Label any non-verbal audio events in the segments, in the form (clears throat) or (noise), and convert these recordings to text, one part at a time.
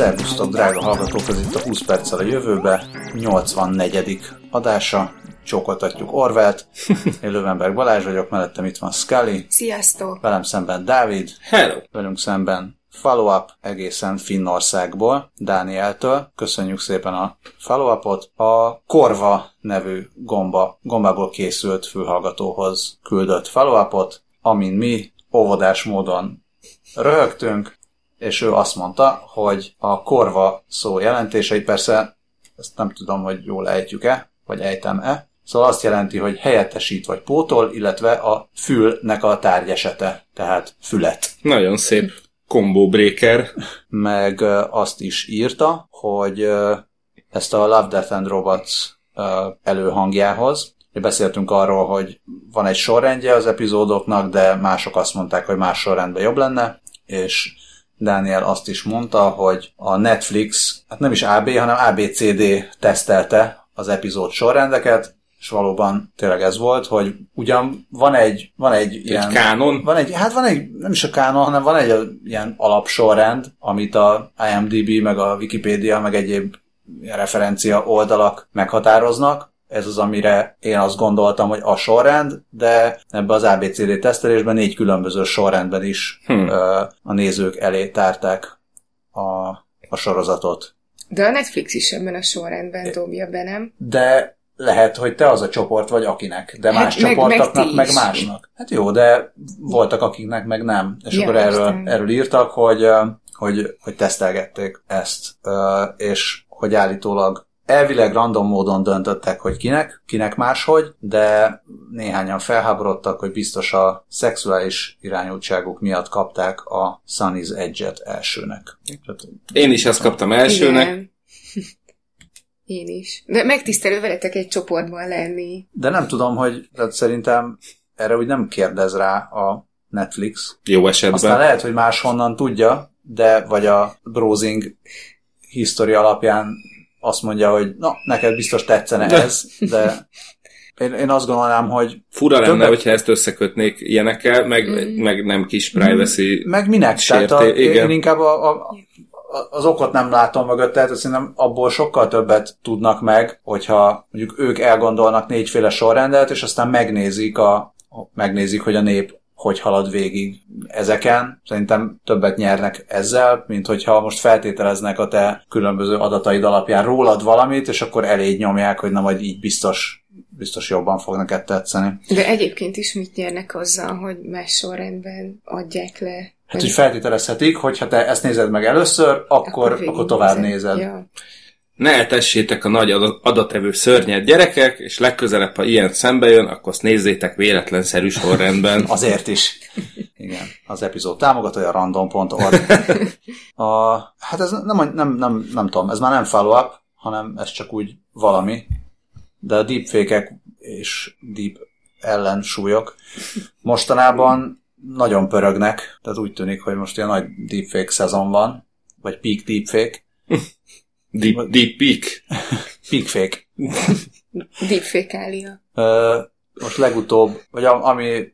Szervusztok, drága hallgatók, ez itt a 20 perccel a jövőbe, 84. adása, csókoltatjuk Orvelt, (laughs) én Lövenberg Balázs vagyok, mellettem itt van Scully, Sziasztok! velem szemben Dávid, Hello! velünk szemben follow-up egészen Finnországból, Dánieltől. Köszönjük szépen a follow-upot. A Korva nevű gomba, gombából készült fülhallgatóhoz küldött follow-upot, amin mi óvodás módon röhögtünk, és ő azt mondta, hogy a korva szó jelentései, persze ezt nem tudom, hogy jól ejtjük-e, vagy ejtem-e, Szóval azt jelenti, hogy helyettesít vagy pótol, illetve a fülnek a tárgyesete, tehát fület. Nagyon szép combo breaker. Meg azt is írta, hogy ezt a Love, Death and Robots előhangjához, beszéltünk arról, hogy van egy sorrendje az epizódoknak, de mások azt mondták, hogy más sorrendben jobb lenne, és Daniel azt is mondta, hogy a Netflix, hát nem is AB, hanem ABCD tesztelte az epizód sorrendeket, és valóban tényleg ez volt, hogy ugyan van egy, van egy ilyen... kánon? Van egy, hát van egy, nem is a kánon, hanem van egy ilyen alapsorrend, amit a IMDb, meg a Wikipedia, meg egyéb referencia oldalak meghatároznak, ez az, amire én azt gondoltam, hogy a sorrend, de ebbe az ABCD tesztelésben négy különböző sorrendben is Hm. ö, a nézők elé tárták a, a sorozatot. De a Netflix is ebben a sorrendben dobja be, nem? De lehet, hogy te az a csoport vagy, akinek, de Hát más meg- csoportoknak, meg meg, másnak. Hát jó, de voltak, akiknek meg nem. És Ja, akkor erről, erről írtak, hogy, hogy, hogy tesztelgették ezt, és hogy állítólag elvileg random módon döntöttek, hogy kinek, kinek máshogy, de néhányan felháborodtak, hogy biztos a szexuális irányultságuk miatt kapták a Sunny's Edge-et elsőnek. Én is azt kaptam elsőnek. Igen. (laughs) Én is. De megtisztelő veletek egy csoportban lenni. De nem tudom, hogy tehát szerintem erre úgy nem kérdez rá a Netflix. Jó Aztán esetben. lehet, hogy máshonnan tudja, de vagy a browsing history alapján azt mondja, hogy na, neked biztos tetszene ez, de én, én azt gondolnám, hogy Fura lenne, Többet- hogyha ezt összekötnék ilyenekkel, meg, Mm. meg nem kis privacy. meg minek? Sérté- Tehát a, én igen. inkább a, a, a- az okot nem látom mögött, tehát szerintem abból sokkal többet tudnak meg, hogyha mondjuk ők elgondolnak négyféle sorrendet, és aztán megnézik, a, megnézik, hogy a nép hogy halad végig ezeken. Szerintem többet nyernek ezzel, mint hogyha most feltételeznek a te különböző adataid alapján rólad valamit, és akkor elégy nyomják, hogy na majd így biztos, biztos jobban fog neked tetszeni. De egyébként is mit nyernek azzal, hogy más sorrendben adják le? Hát, hogy feltételezhetik, hogy ha te ezt nézed meg először, akkor, végig akkor tovább nézed. nézed. Ja. Ne etessétek a nagy adat- adatevő szörnyet gyerekek, és legközelebb, ha ilyen szembe jön, akkor azt nézzétek véletlenszerű sorrendben. (laughs) Azért is. Igen. Az epizód támogatója random.org. A, hát ez nem, nem, nem, nem tudom, ez már nem follow-up, hanem ez csak úgy valami. De a deepfake és deep ellensúlyok mostanában nagyon pörögnek, tehát úgy tűnik, hogy most ilyen nagy deepfake szezon van, vagy peak deepfake, Deep, deep peak. peakfake. Deepfake-ália. Ö, most legutóbb, vagy ami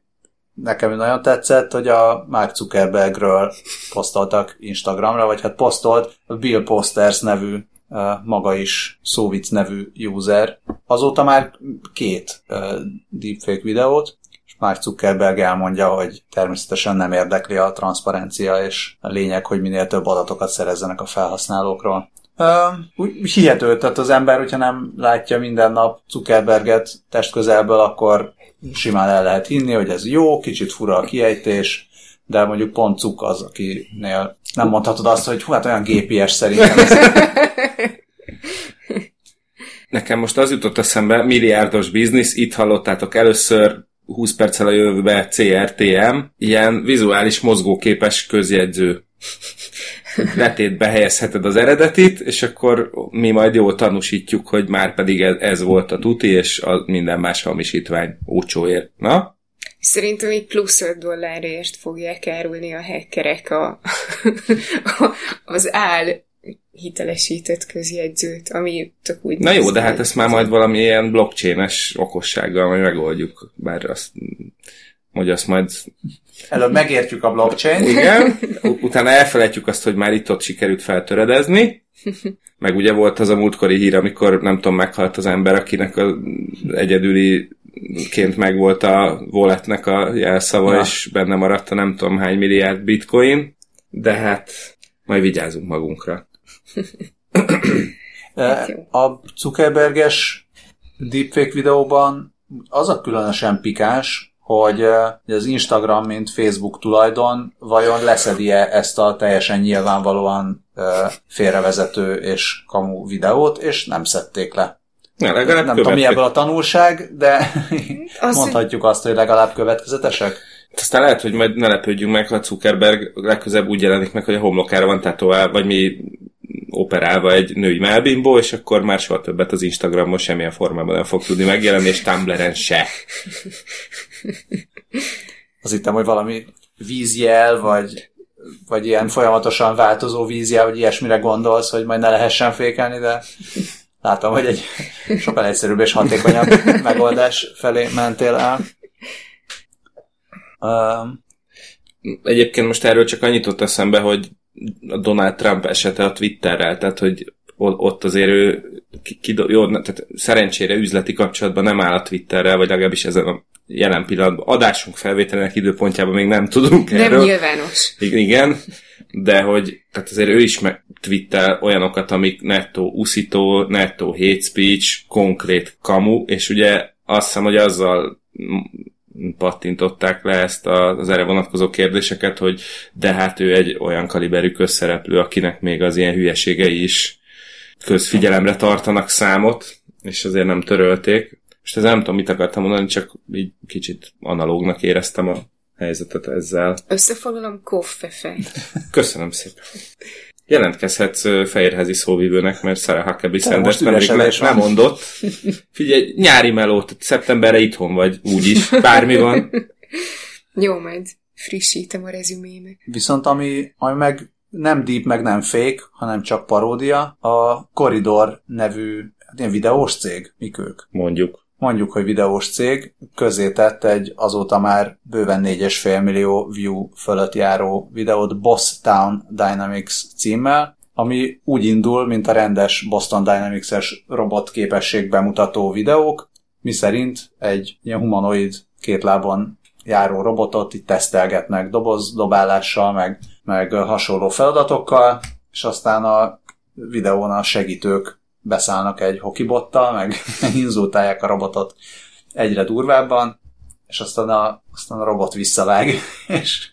nekem nagyon tetszett, hogy a Mark Zuckerbergről posztoltak Instagramra, vagy hát posztolt a Bill Posters nevű maga is Szóvic nevű user. Azóta már két deepfake videót, és Mark Zuckerberg elmondja, hogy természetesen nem érdekli a transzparencia, és a lényeg, hogy minél több adatokat szerezzenek a felhasználókról. Ö, úgy hihető, tehát az ember, hogyha nem látja minden nap Zuckerberget testközelből, akkor simán el lehet hinni, hogy ez jó, kicsit fura a kiejtés, de mondjuk pont Cuk az, akinél nem mondhatod azt, hogy hú, hát olyan GPS szerintem. (laughs) Nekem most az jutott eszembe, milliárdos biznisz, itt hallottátok először 20 perccel a jövőbe CRTM, ilyen vizuális mozgóképes közjegyző. Letétbe helyezheted az eredetit, és akkor mi majd jól tanúsítjuk, hogy már pedig ez, ez volt a tuti, és a minden más hamisítvány ócsóért. Na? Szerintem így plusz 5 dollárért fogják árulni a hackerek (laughs) a, az áll hitelesített közjegyzőt, ami tök úgy Na jó, de hát ezt már majd valami ilyen blockchain-es okossággal majd megoldjuk, bár azt hogy azt majd Előbb megértjük a blockchain. igen, utána elfelejtjük azt, hogy már itt-ott sikerült feltöredezni, meg ugye volt az a múltkori hír, amikor nem tudom, meghalt az ember, akinek az egyedüliként megvolt a walletnek a jelszava, Ja. és benne maradt a nem tudom hány milliárd bitcoin, de hát majd vigyázunk magunkra. Jó. (clears throat) A Zuckerberges deepfake videóban az a különösen pikáns, hogy az Instagram, mint Facebook tulajdon vajon leszedi-e ezt a teljesen nyilvánvalóan félrevezető és kamu videót, és nem szedték le. Na, legalább nem tudom, mi követke- ebből a tanulság, de Az, (laughs) mondhatjuk azt, hogy legalább következetesek. Aztán lehet, hogy majd ne lepődjünk meg, ha Zuckerberg legközebb úgy jelenik meg, hogy a homlokára van tetoválva, vagy mi operálva egy női melbimbó, és akkor már soha többet az Instagramon semmilyen formában nem fog tudni megjelenni, és Tumblr-en se. Az hittem, hogy valami vízjel, vagy, vagy ilyen folyamatosan változó vízjel, vagy ilyesmire gondolsz, hogy majd ne lehessen fékelni, de látom, hogy egy sokkal egyszerűbb és hatékonyabb megoldás felé mentél el. Um, Egyébként most erről csak annyit ott eszembe, hogy a Donald Trump esete a Twitterrel, tehát hogy ott azért ő ki, jó, tehát szerencsére üzleti kapcsolatban nem áll a Twitterrel, vagy legalábbis ezen a jelen pillanatban adásunk felvételének időpontjában még nem tudunk nem erről. nyilvános. I- Igen, de hogy tehát azért ő is meg twittel olyanokat, amik nettó uszító, nettó hate speech, konkrét kamu, és ugye azt hiszem, hogy azzal pattintották le ezt az erre vonatkozó kérdéseket, hogy de hát ő egy olyan kaliberű közszereplő, akinek még az ilyen hülyeségei is közfigyelemre tartanak számot, és azért nem törölték. Most ez nem tudom, mit akartam mondani, csak így kicsit analógnak éreztem a helyzetet ezzel. Összefoglalom, koffefe. Köszönöm szépen. Jelentkezhetsz ö, fehérházi szóvivőnek, mert Sarah Huckabee Sanders le, van. lemondott. Figyelj, nyári meló, tehát szeptemberre itthon vagy, úgyis, bármi van. Jó, majd frissítem a rezümémet. viszont ami, ami meg nem deep, meg nem fake, hanem csak paródia, a Corridor nevű hát ilyen videós cég, mik ők? Mondjuk. mondjuk, hogy videós cég közé tett egy azóta már bőven 4,5 millió view fölött járó videót Boss Town Dynamics címmel, ami úgy indul, mint a rendes Boston Dynamics-es robot képesség bemutató videók, miszerint egy ilyen humanoid két lábon járó robotot itt tesztelgetnek dobozdobálással, meg, meg hasonló feladatokkal, és aztán a videón a segítők beszállnak egy hokibottal, meg (laughs) inzultálják a robotot egyre durvábban, és aztán a, aztán a robot visszavág, (laughs) és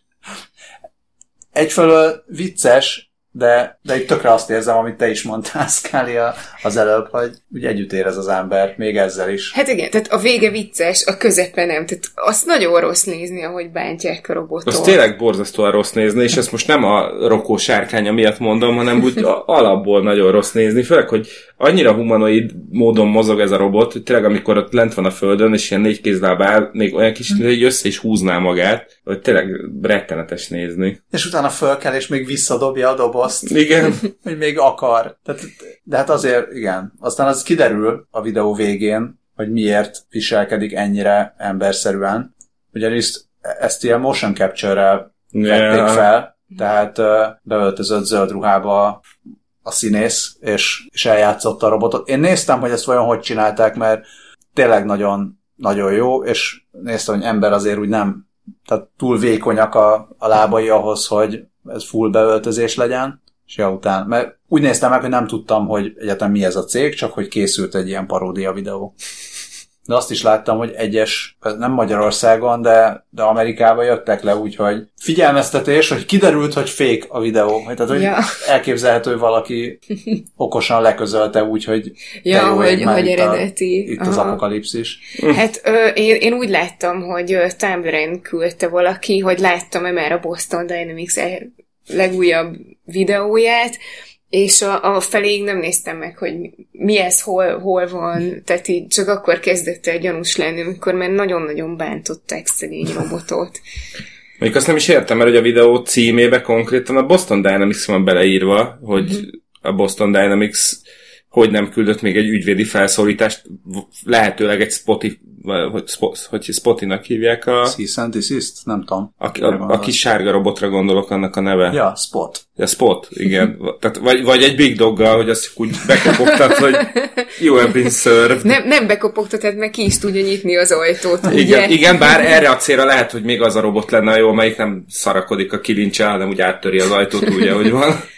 egyfelől vicces, de, de itt tökre azt érzem, amit te is mondtál, (laughs) Scalia, az előbb, hogy úgy együtt érez az ember, még ezzel is. Hát igen, tehát a vége vicces, a közepe nem. Tehát azt nagyon rossz nézni, ahogy bántják a robotot. Az tényleg borzasztóan rossz nézni, és ezt most nem a rokó sárkánya miatt mondom, hanem úgy a- alapból nagyon rossz nézni, főleg, hogy annyira humanoid módon mozog ez a robot, hogy tényleg amikor ott lent van a földön, és ilyen négy kézláb áll, még olyan kis, hogy össze is húzná magát, hogy tényleg rettenetes nézni. És utána föl kell, és még visszadobja a dobozt. Igen, (laughs) hogy még akar. Tehát, de hát azért, igen. Aztán az kiderül a videó végén, hogy miért viselkedik ennyire emberszerűen. Ugyanis ezt ilyen motion capture-rel vették fel, tehát beöltözött zöld ruhába a színész, és, és eljátszotta a robotot. Én néztem, hogy ezt vajon hogy csinálták, mert tényleg nagyon, nagyon jó, és néztem, hogy ember azért úgy nem, tehát túl vékonyak a, a lábai ahhoz, hogy ez full beöltözés legyen, és ja, után, mert úgy néztem meg, hogy nem tudtam, hogy egyetem mi ez a cég, csak hogy készült egy ilyen paródia videó. De azt is láttam, hogy egyes, nem Magyarországon, de, de Amerikában jöttek le úgy, hogy figyelmeztetés, hogy kiderült, hogy fake a videó. Tehát, hogy Ja. elképzelhető, hogy valaki okosan leközölte úgy, hogy Ja, jó hogy, hogy itt a- eredeti. itt az Aha. apokalipszis. Hát ö, én, én úgy láttam, hogy Tumblr-en küldte valaki, hogy láttam-e már a Boston Dynamics legújabb videóját, és a, a feléig nem néztem meg, hogy mi ez, hol, hol van, tehát így csak akkor kezdett el gyanús lenni, amikor már nagyon-nagyon bántották szegény robotot. Mondjuk azt nem is értem, mert hogy a videó címébe konkrétan a Boston Dynamics van beleírva, hogy a Boston Dynamics hogy nem küldött még egy ügyvédi felszólítást, lehetőleg egy Spotify, vagy hogy, spot, hogy Spotinak hívják a, Cease and desist? Nem tudom. a, a, a kis sárga robotra gondolok annak a neve. Ja, Spot. Ja, Spot, igen. (laughs) Tehát, vagy, vagy egy Big Doggal, hogy azt úgy bekopogtat, hogy you have been served. Nem, nem bekopogtatod, mert ki is tudja nyitni az ajtót. Igen, ugye? igen, bár erre a célra lehet, hogy még az a robot lenne jó, amelyik nem szarakodik a kilincsel, hanem úgy áttöri az ajtót úgy, ahogy van.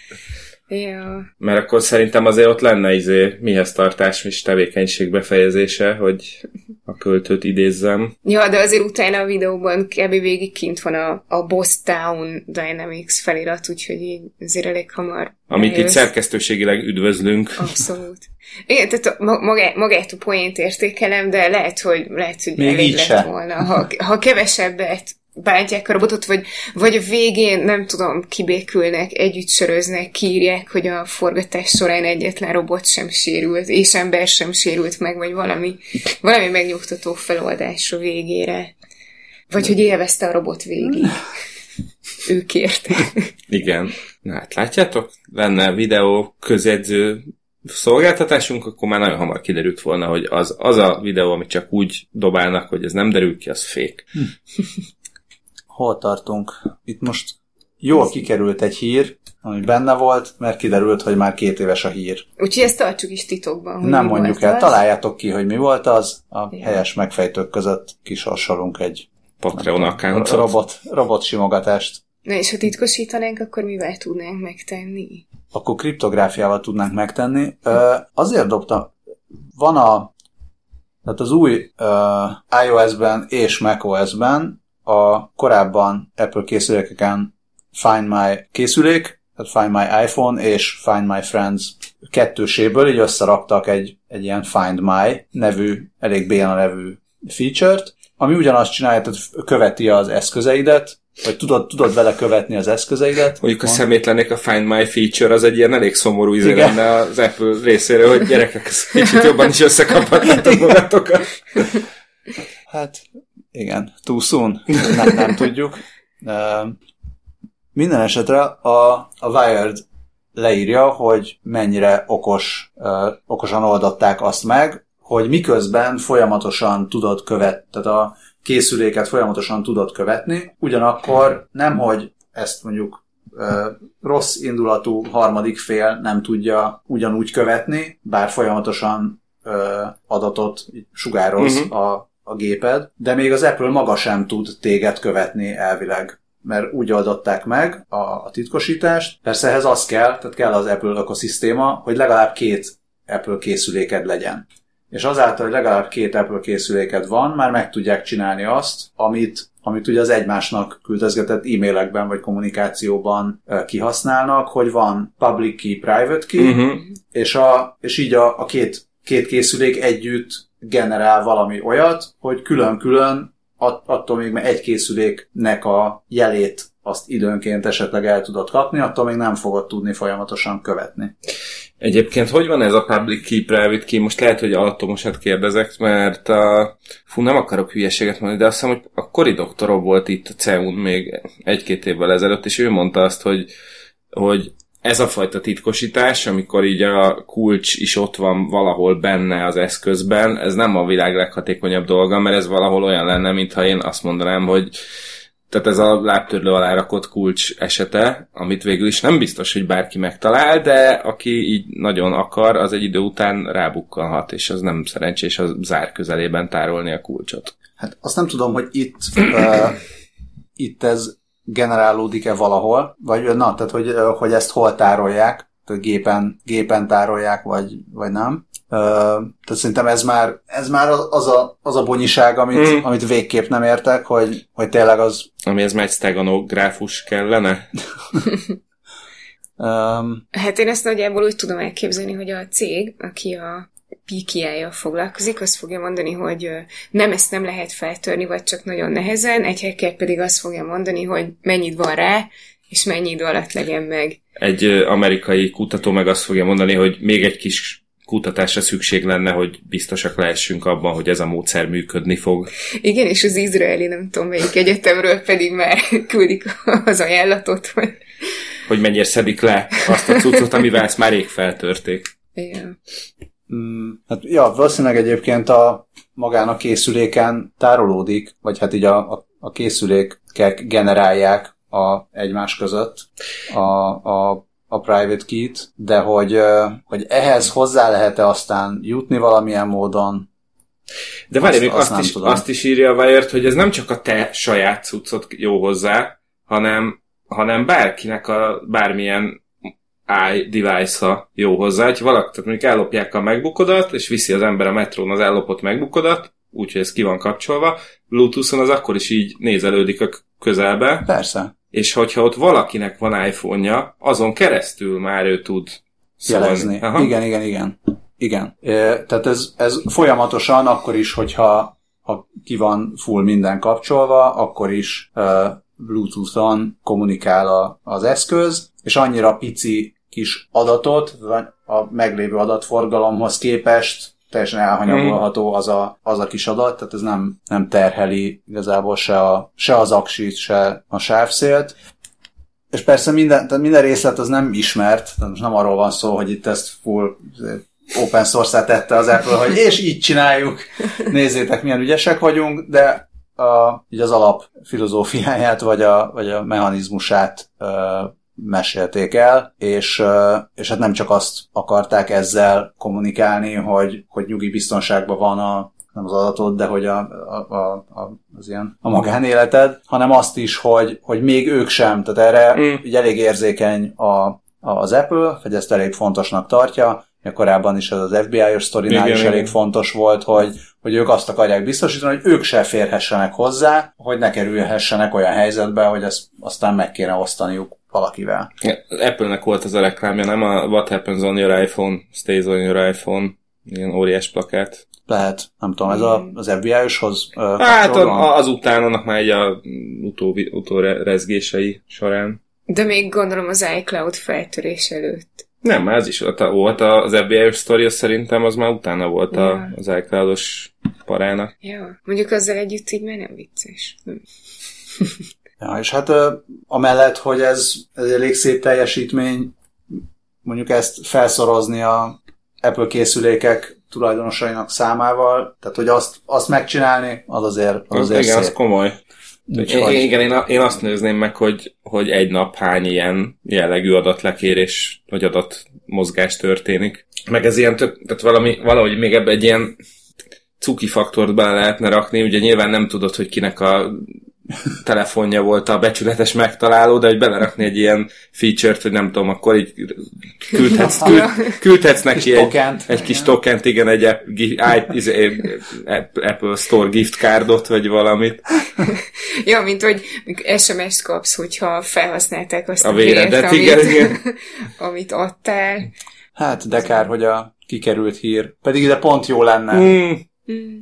Ja. Mert akkor szerintem azért ott lenne izé mihez tartás és tevékenység befejezése, hogy a költőt idézzem. ja, de azért utána a videóban kb. végig kint van a, a Boss Town Dynamics felirat, úgyhogy így azért elég hamar Amit itt eljössz. szerkesztőségileg üdvözlünk. Abszolút. Igen, tehát magát, magát a poént értékelem, de lehet, hogy, lehet, hogy Még elég így lett se. volna, ha, ha kevesebbet bántják a robotot, vagy, vagy a végén, nem tudom, kibékülnek, együtt söröznek, kiírják, hogy a forgatás során egyetlen robot sem sérült, és ember sem sérült meg, vagy valami, valami megnyugtató feloldás a végére. Vagy hogy élvezte a robot végig. Ő kérte. Igen. Na hát látjátok? Lenne videó közjegyző szolgáltatásunk, akkor már nagyon hamar kiderült volna, hogy az, az a videó, amit csak úgy dobálnak, hogy ez nem derül ki, az fék. Hol tartunk? Itt most jól kikerült egy hír, ami benne volt, mert kiderült, hogy már két éves a hír. Úgyhogy ezt tartsuk is titokban. hogy Nem mondjuk el, az. találjátok ki, hogy mi volt az, a Ja. helyes megfejtők között kisorsolunk egy Patreon accountot. robot, robot simogatást. Na és ha titkosítanánk, akkor mivel tudnánk megtenni? Akkor kriptográfiával tudnánk megtenni. Azért dobtam, van a, tehát az új uh, iOS-ben és macOS-ben a korábban Apple készülékeken Find My készülék, tehát Find My iPhone és Find My Friends kettőséből így összeraktak egy, egy ilyen Find My nevű, elég béna nevű feature-t, ami ugyanazt csinálja, tehát követi az eszközeidet, vagy tudod, tudod vele követni az eszközeidet. Mondjuk a szemétlenek a Find My feature az egy ilyen elég szomorú izé lenne az Apple részéről, hogy gyerekek, kicsit jobban is összekaphatjátok magatokat. Hát, igen, too soon, nem, nem tudjuk. Minden esetre a, a Wired leírja, hogy mennyire okos, okosan oldották azt meg, hogy miközben folyamatosan tudod követ, tehát a készüléket folyamatosan tudod követni, ugyanakkor nem, hogy ezt mondjuk rossz indulatú harmadik fél nem tudja ugyanúgy követni, bár folyamatosan adatot sugároz Mhm. a, a géped, de még az Apple maga sem tud téged követni elvileg mert úgy oldották meg a, a titkosítást. Persze ehhez az kell, tehát kell az Apple ökoszisztéma, hogy legalább két Apple készüléked legyen. És azáltal, hogy legalább két Apple készüléked van, már meg tudják csinálni azt, amit, amit ugye az egymásnak küldözgetett e-mailekben vagy kommunikációban kihasználnak, hogy van public key, private key, Uh-huh. és, a, és így a, a két, két készülék együtt generál valami olyat, hogy külön-külön att, attól még egy készüléknek a jelét azt időnként esetleg el tudod kapni, attól még nem fogod tudni folyamatosan követni. Egyébként hogy van ez a public key, private key? Most lehet, hogy alattomosat kérdezek, mert a... fú, nem akarok hülyeséget mondani, de azt hiszem, hogy a Kori doktorom volt itt a CEUN még egy-két évvel ezelőtt, és ő mondta azt, hogy, hogy ez a fajta titkosítás, amikor így a kulcs is ott van valahol benne az eszközben, ez nem a világ leghatékonyabb dolga, mert ez valahol olyan lenne, mintha én azt mondanám, hogy tehát ez a lábtörlő alá rakott kulcs esete, amit végül is nem biztos, hogy bárki megtalál, de aki így nagyon akar, az egy idő után rábukkanhat, és az nem szerencsés a zár közelében tárolni a kulcsot. Hát azt nem tudom, hogy itt, uh, itt ez generálódik-e valahol, vagy na, tehát hogy, hogy ezt hol tárolják, tehát gépen, gépen tárolják, vagy, vagy nem. Uh, tehát szerintem ez már, ez már az, az, a, az a bonyiság, amit, Mm. amit végképp nem értek, hogy, hogy tényleg az Amihez már egy steganográfus kellene. (laughs) um, Hát én ezt nagyjából úgy tudom elképzelni, hogy a cég, aki a PKI-jal foglalkozik, azt fogja mondani, hogy nem, ezt nem lehet feltörni, vagy csak nagyon nehezen, egy hacker pedig azt fogja mondani, hogy mennyit van rá, és mennyi idő alatt legyen meg. Egy amerikai kutató meg azt fogja mondani, hogy még egy kis kutatásra szükség lenne, hogy biztosak lehessünk abban, hogy ez a módszer működni fog. Igen, és az izraeli, nem tudom melyik egyetemről pedig már (laughs) küldik az ajánlatot, hogy... Hogy mennyire szedik le azt a cuccot, amivel ezt már rég feltörték. Igen. Mm, hát ja, valószínűleg egyébként a, magán a készüléken tárolódik, vagy hát így a, a, a készülékek generálják a, egymás között a, a, a private key-t, de hogy, hogy ehhez hozzá lehet-e aztán jutni valamilyen módon, de várj, még azt, azt, is, azt is írja a Wired, hogy ez nem csak a te saját cuccot jó hozzá, hanem, hanem bárkinek a bármilyen i-device-a jó hozzá. hogy valaki, tehát mondjuk ellopják a megbukodat, és viszi az ember a metrón az ellopott megbukodat, úgyhogy ez ki van kapcsolva, Bluetooth-on az akkor is így nézelődik a közelbe. Persze. És hogyha ott valakinek van iPhone-ja, azon keresztül már ő tud szólni. Jelezni. Aha. Igen, igen, igen. Igen. Tehát ez, ez folyamatosan, akkor is, hogyha ha ki van full minden kapcsolva, akkor is Bluetooth-on kommunikál a, az eszköz, és annyira pici kis adatot, a meglévő adatforgalomhoz képest teljesen elhanyagolható az a, az a kis adat, tehát ez nem, nem terheli igazából se, a, se az aksit, se a sávszélt. És persze minden, tehát minden részlet az nem ismert, tehát most nem arról van szó, hogy itt ezt full open source tette az Apple, hogy és így csináljuk, nézzétek milyen ügyesek vagyunk, de a, így az alap filozófiáját, vagy a, vagy a mechanizmusát uh, mesélték el, és, és hát nem csak azt akarták ezzel kommunikálni, hogy, hogy nyugi biztonságban van a, nem az adatod, de hogy a, a, a, a, az ilyen, a magánéleted, hanem azt is, hogy, hogy még ők sem, tehát erre mm. így elég érzékeny a, az Apple, hogy ezt elég fontosnak tartja, korábban is az FBI-os sztorinál is elég fontos volt, hogy, hogy ők azt akarják biztosítani, hogy ők se férhessenek hozzá, hogy ne kerülhessenek olyan helyzetbe, hogy ezt aztán meg kéne osztaniuk valakivel. Apple-nek volt az a reklámja, nem a What happens on your iPhone, stays on your iPhone, ilyen óriás plakát. Lehet, nem tudom, ez a, az FBI-oshoz uh, Hát az után annak már egy a utó, utórezgései során. De még gondolom az iCloud feltörés előtt. Nem, ez is volt, volt az FBI sztori, szerintem az már utána volt ja. a, az icloud parának. Ja, mondjuk azzal együtt így már nem vicces. Ja, és hát amellett, hogy ez, ez elég szép teljesítmény, mondjuk ezt felszorozni a Apple készülékek tulajdonosainak számával, tehát hogy azt, azt megcsinálni, az azért, az azért Igen, szép. az komoly. Úgyhogy... Igen, én, én azt nézném meg, hogy, hogy egy nap hány ilyen jellegű adatlekérés vagy adatmozgás történik. Meg ez ilyen tök, tehát valami, valahogy még ebbe egy ilyen cuki faktort bele lehetne rakni, ugye nyilván nem tudod, hogy kinek a telefonja volt a becsületes megtaláló, de hogy belerakni egy ilyen feature-t, hogy nem tudom, akkor így küldhetsz, küld, küldhetsz neki egy, tokent. egy kis tokent, igen, egy izé, Apple Store gift cardot, vagy valamit. (laughs) ja, mint hogy SMS-t kapsz, hogyha felhasználták azt a, a véredet, amit, igen, igen. (laughs) amit adtál. Hát, de kár, hogy a kikerült hír. Pedig ide pont jó lenne. Mm. Mm.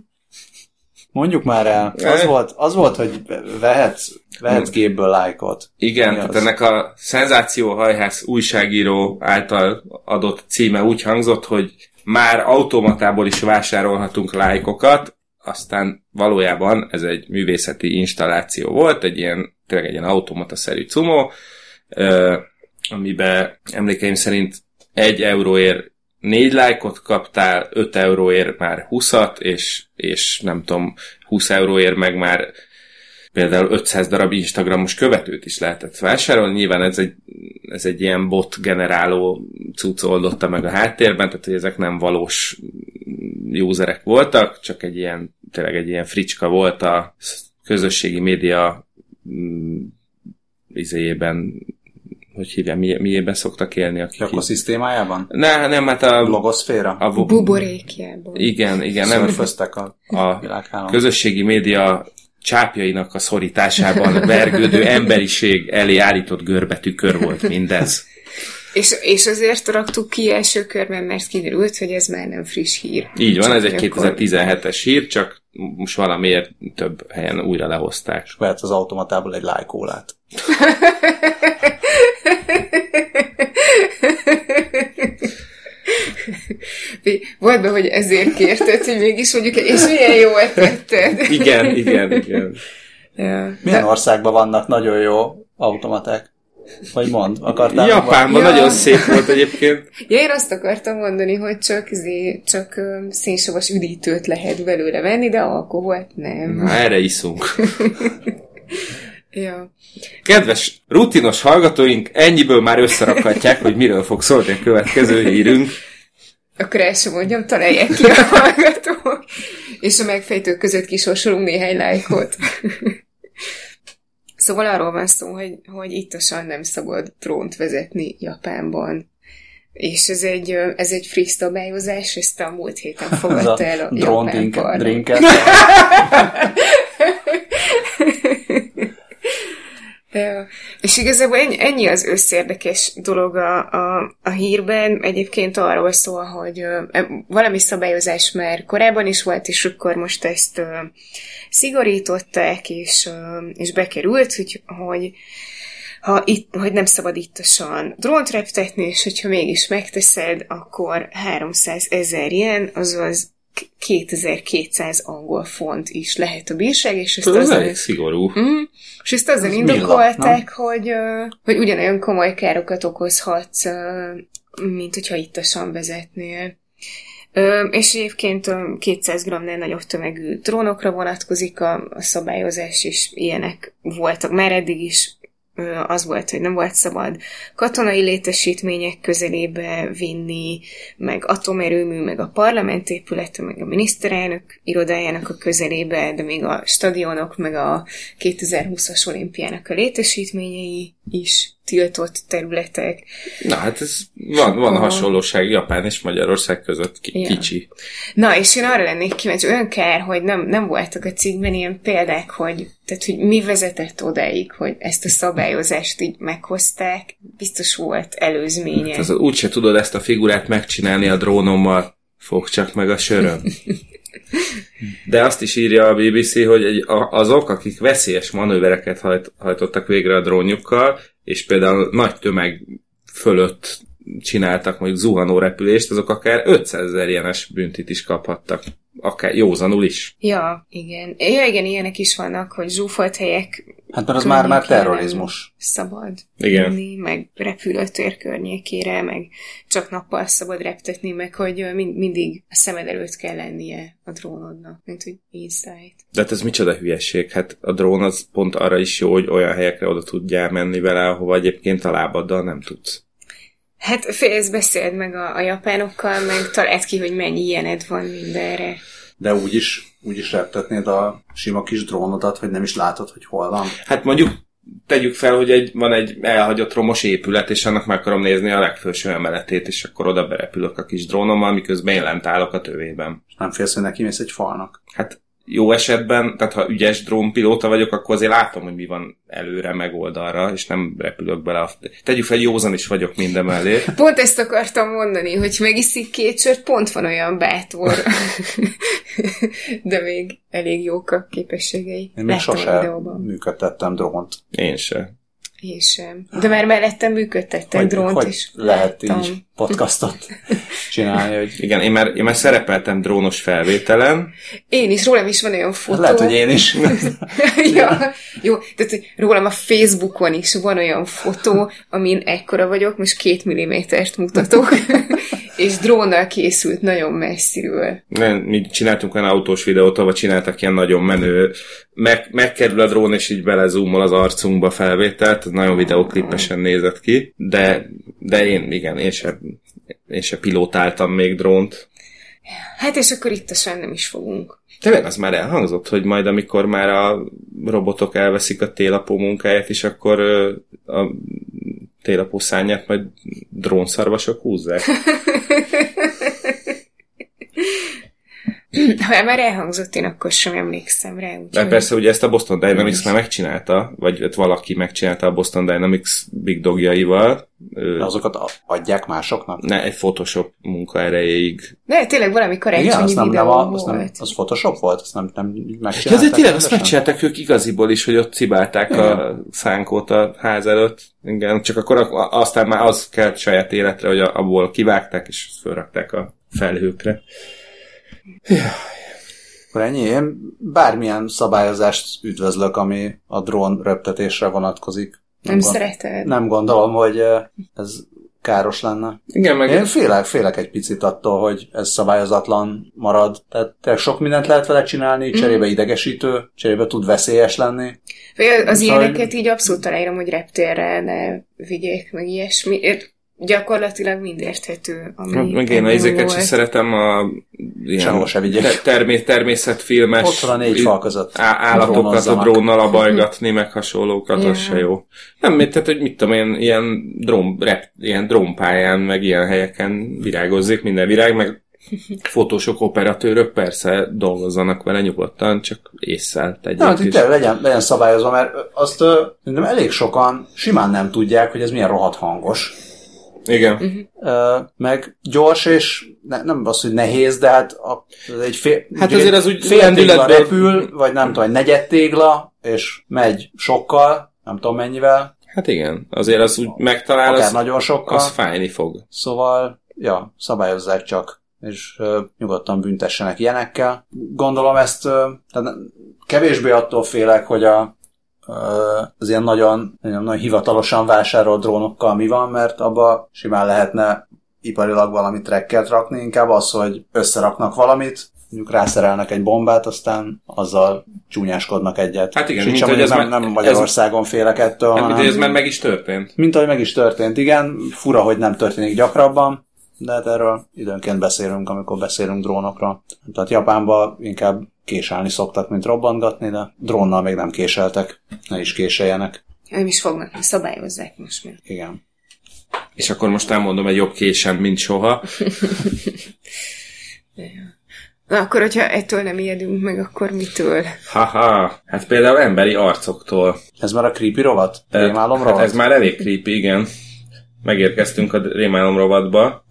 Mondjuk már el. Az, e? volt, az volt, hogy vehetsz, vehetsz gépből lájkot. Igen, tehát ennek a szenzációhajhász újságíró által adott címe úgy hangzott, hogy már automatából is vásárolhatunk lájkokat, aztán valójában ez egy művészeti installáció volt, egy ilyen, tényleg egy ilyen automata-szerű cumó, amiben emlékeim szerint egy euróért négy lájkot kaptál, 5 euróért már 20-at, és, és nem tudom, 20 euróért meg már például 500 darab Instagramos követőt is lehetett vásárolni. Nyilván ez egy, ez egy ilyen bot generáló cucc oldotta meg a háttérben, tehát hogy ezek nem valós userek voltak, csak egy ilyen, tényleg egy ilyen fricska volt a közösségi média mm, izéjében hogy hívják, mi, miében szoktak élni. Akik Ökoszisztémájában? Ne, nem, hát a... Blogoszféra? A buborékjában. Igen, igen. Nem, a, a közösségi média csápjainak a szorításában vergődő emberiség elé állított görbetükör volt mindez. És, és azért raktuk ki első körben, mert kiderült, hogy ez már nem friss hír. Így van, ez egy 2017-es hír, csak most valamiért több helyen újra lehozták. És lehet az automatából egy lájkólát. (laughs) Volt be, hogy ezért kérted, hogy mégis mondjuk, és milyen jó tetted. igen, igen, igen. Ja. Milyen de... országban vannak nagyon jó automaták? Vagy mond, akartál? Japánban Ja. nagyon szép volt egyébként. Ja, én azt akartam mondani, hogy csak, izé, csak ö, szénsavas üdítőt lehet belőle venni, de alkoholt nem. Na, erre iszunk. (laughs) Ja. Kedves rutinos hallgatóink, ennyiből már összerakhatják, hogy miről fog szólni a következő hírünk. Akkor el sem mondjam, találják ki a hallgatók. És a megfejtők között kisorsolunk néhány lájkot. Szóval arról van szó, hogy, hogy ittasan nem szabad drónt vezetni Japánban. És ez egy, ez egy friss szabályozás, ezt a múlt héten fogadta el a drone japán drink- (laughs) parlament. drinket. Ja. És igazából ennyi, az összérdekes dolog a, a, a hírben. Egyébként arról szól, hogy ö, valami szabályozás már korábban is volt, és akkor most ezt ö, szigorították, és, és bekerült, hogy, hogy ha itt, hogy nem szabad ittasan drónt reptetni, és hogyha mégis megteszed, akkor 300 ezer ilyen, azaz 2200 angol font is lehet a bírság, és ezt Ez azzal, elég szigorú. Mm, és ezt azzal Ez indokolták, hogy, hogy ugyanolyan komoly károkat okozhatsz, mint hogyha ittasan vezetnél. És egyébként ö, 200 g-nál nagyobb tömegű drónokra vonatkozik a, a szabályozás, és ilyenek voltak már eddig is. Az volt, hogy nem volt szabad katonai létesítmények közelébe vinni, meg atomerőmű, meg a parlament épülete, meg a miniszterelnök irodájának a közelébe, de még a stadionok, meg a 2020-as olimpiának a létesítményei is tiltott területek. Na hát ez van, van Aha. hasonlóság Japán és Magyarország között ki, Ja. kicsi. Na, és én arra lennék kíváncsi, olyan kár, hogy nem, nem voltak a cikkben ilyen példák, hogy, tehát, hogy mi vezetett odáig, hogy ezt a szabályozást így meghozták. Biztos volt előzménye. Hát az úgyse tudod ezt a figurát megcsinálni a drónommal. Fog csak meg a söröm. (laughs) De azt is írja a BBC, hogy egy, azok, akik veszélyes manővereket hajt, hajtottak végre a drónjukkal, és például nagy tömeg fölött csináltak mondjuk zuhanó repülést, azok akár 500 ezer ilyenes büntit is kaphattak. Akár józanul is. Ja, igen. Ja, igen, ilyenek is vannak, hogy zsúfolt helyek Hát mert az már, már terrorizmus. Szabad Igen. menni, meg repülőtér környékére, meg csak nappal szabad reptetni, meg hogy mind, mindig a szemed előtt kell lennie a drónodnak, mint hogy insight. De hát ez micsoda hülyeség? Hát a drón az pont arra is jó, hogy olyan helyekre oda tudjál menni vele, ahova egyébként a lábaddal nem tudsz. Hát félsz beszéld meg a, a japánokkal, meg találd ki, hogy mennyi ilyened van mindenre. De úgy is, úgy is reptetnéd a sima kis drónodat, hogy nem is látod, hogy hol van. Hát mondjuk tegyük fel, hogy egy, van egy elhagyott romos épület, és annak meg akarom nézni a legfelső emeletét, és akkor oda berepülök a kis drónommal, miközben én lent állok a tövében. És nem félsz, hogy neki mész egy falnak. Hát jó esetben, tehát ha ügyes drónpilóta vagyok, akkor azért látom, hogy mi van előre, meg oldalra, és nem repülök bele. A... Tegyük fel, józan is vagyok minden mellé. (laughs) Pont ezt akartam mondani, hogy megiszik két sört, pont van olyan bátor. (laughs) (laughs) De még elég jók a képességei. Én még Láttam a sose videóban. működtettem drónt. Én se. Sem. De már mellettem működtettem drónt hogy is. lehet Láttam. így podcastot (laughs) csinálni, hogy Igen, én már, én már szerepeltem drónos felvételen, Én is, rólam is van olyan fotó. lehet, hogy én is. (laughs) ja, jó, tehát rólam a Facebookon is van olyan fotó, amin ekkora vagyok, most két millimétert mutatok, és drónnal készült nagyon messziről. Nem, mi csináltunk olyan autós videót, ahol csináltak ilyen nagyon menő, meg, megkerül a drón, és így belezoomol az arcunkba felvételt, nagyon videóklippesen nézett ki, de, de én, igen, én se, én se pilótáltam még drónt. Hát és akkor itt a nem is fogunk. Tényleg az már elhangzott, hogy majd amikor már a robotok elveszik a télapó munkáját, és akkor a télapó szányát majd drónszarvasok húzzák. (laughs) Ha már elhangzott, én akkor sem emlékszem rá. De persze ugye ezt a Boston Dynamics már megcsinálta, vagy valaki megcsinálta a Boston Dynamics big dogjaival. De azokat adják másoknak? ne, egy Photoshop munka erejéig. De tényleg valami karácsonyi Igen, az nem, videó nem, a, az, nem, volt. az Photoshop volt? Azt nem, nem Ja, megcsinálták? de tényleg azt megcsinálták ők igaziból is, hogy ott cibálták a szánkót a ház előtt. Igen, csak akkor a- aztán már az kelt saját életre, hogy abból kivágták, és azt fölrakták a felhőkre. Akkor ennyi. Én bármilyen szabályozást üdvözlök, ami a drón röptetésre vonatkozik. Nem gond- szereted? Nem gondolom, hogy ö, ez káros lenne. Igen, meg Én félek, félek egy picit attól, hogy ez szabályozatlan marad. Tehát tényleg sok mindent lehet vele csinálni, Mhm. cserébe idegesítő, cserébe tud veszélyes lenni. Az Szóval- ilyeneket így abszolút aláírom, hogy reptérre ne vigyék, meg ilyesmi. Gyakorlatilag mind érthető, ami Hát meg én izéket sem szeretem, a ilyen se te- termé- természetfilmes Ott van négy fal között. á- állatokat a drónnal (laughs) abajgatni, meg hasonlókat, Ja. az se jó. Nem, tehát, hogy mit tudom én, ilyen, drón, rep, ilyen drónpályán, meg ilyen helyeken virágozzék minden virág, meg fotósok, operatőrök persze dolgozzanak vele nyugodtan, csak észszel tegyék Nem, hát itt is. tényleg legyen, legyen szabályozva, mert azt ö, szerintem elég sokan simán nem tudják, hogy ez milyen rohadt hangos. Igen. Ö, meg gyors, és ne, nem az, hogy nehéz, de hát a, ez egy fél, Hát ugye azért az úgy fél tégla repül, vagy nem tudom, egy negyed tégla, és megy sokkal, nem tudom mennyivel, Hát igen, azért az úgy megtalál, akár az, nagyon sokkal. az fájni fog. Szóval, ja, szabályozzák csak, és ö, nyugodtan büntessenek ilyenekkel. Gondolom ezt, ö, tehát kevésbé attól félek, hogy a, az ilyen nagyon, nagyon, nagyon hivatalosan vásárolt drónokkal mi van, mert abba simán lehetne iparilag valami trekkert rakni, inkább az, hogy összeraknak valamit, mondjuk rászerelnek egy bombát, aztán azzal csúnyáskodnak egyet. Hát igen, itt mint hogy ez nem, nem Magyarországon félek ettől, Hát, hanem... ez már meg is történt. Mint ahogy meg is történt, igen. Fura, hogy nem történik gyakrabban, de hát erről időnként beszélünk, amikor beszélünk drónokról. Tehát Japánban inkább késelni szoktak, mint robbantgatni, de drónnal még nem késeltek. Ne is késeljenek. Nem is fognak, szabályozzák most már. Igen. És akkor most elmondom egy jobb késen, mint soha. (laughs) Na akkor, hogyha ettől nem ijedünk meg, akkor mitől? Haha, hát például emberi arcoktól. Ez már a creepy rovat? Rémálom hát rovat? ez már elég creepy, igen. Megérkeztünk a rémálom rovatba.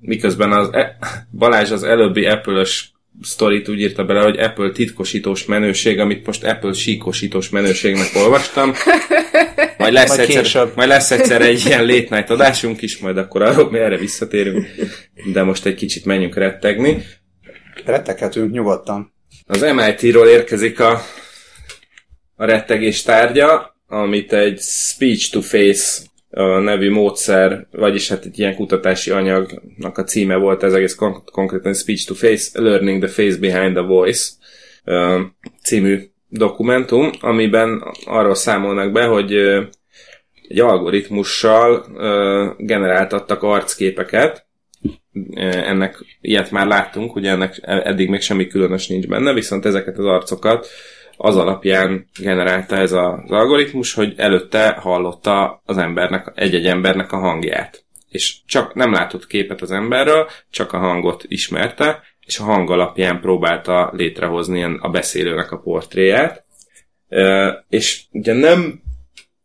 Miközben az e- Balázs az előbbi Apple-ös sztorit úgy írta bele, hogy Apple titkosítós menőség, amit most Apple síkosítós menőségnek olvastam. Majd lesz, Majd egyszer, később. majd lesz egyszer egy ilyen late adásunk is, majd akkor arról mi erre visszatérünk. De most egy kicsit menjünk rettegni. Retteghetünk nyugodtan. Az MIT-ról érkezik a, a rettegés tárgya, amit egy speech-to-face nevű módszer, vagyis hát egy ilyen kutatási anyagnak a címe volt, ez egész kon- konkrétan speech-to-face, Learning the Face Behind the Voice című dokumentum, amiben arról számolnak be, hogy egy algoritmussal generáltattak arcképeket, ennek ilyet már láttunk, ugye ennek eddig még semmi különös nincs benne, viszont ezeket az arcokat az alapján generálta ez az algoritmus, hogy előtte hallotta az embernek, egy-egy embernek a hangját. És csak nem látott képet az emberről, csak a hangot ismerte, és a hang alapján próbálta létrehozni a beszélőnek a portréját. És ugye nem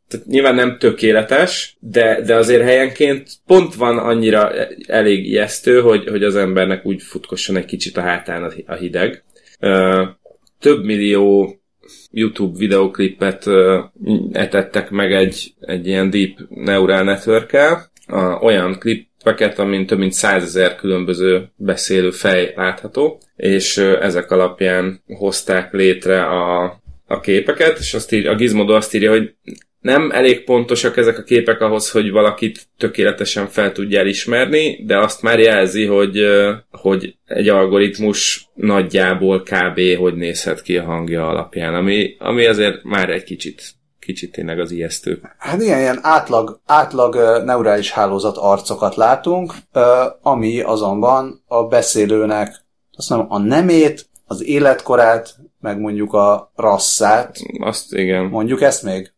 tehát nyilván nem tökéletes, de, de azért helyenként pont van annyira elég ijesztő, hogy, hogy az embernek úgy futkosson egy kicsit a hátán a hi- a hideg. Több millió YouTube videoklipet etettek meg egy, egy ilyen deep neural network olyan klippeket, amin több mint százezer különböző beszélő fej látható, és ezek alapján hozták létre a, a képeket, és azt így, a Gizmodo azt írja, hogy nem elég pontosak ezek a képek ahhoz, hogy valakit tökéletesen fel tudjál ismerni, de azt már jelzi, hogy, hogy egy algoritmus nagyjából kb. hogy nézhet ki a hangja alapján, ami, ami azért már egy kicsit, kicsit tényleg az ijesztő. Hát igen, ilyen átlag, átlag neurális hálózat arcokat látunk, ami azonban a beszélőnek azt mondom, a nemét, az életkorát, meg mondjuk a rasszát, Azt igen. mondjuk ezt még?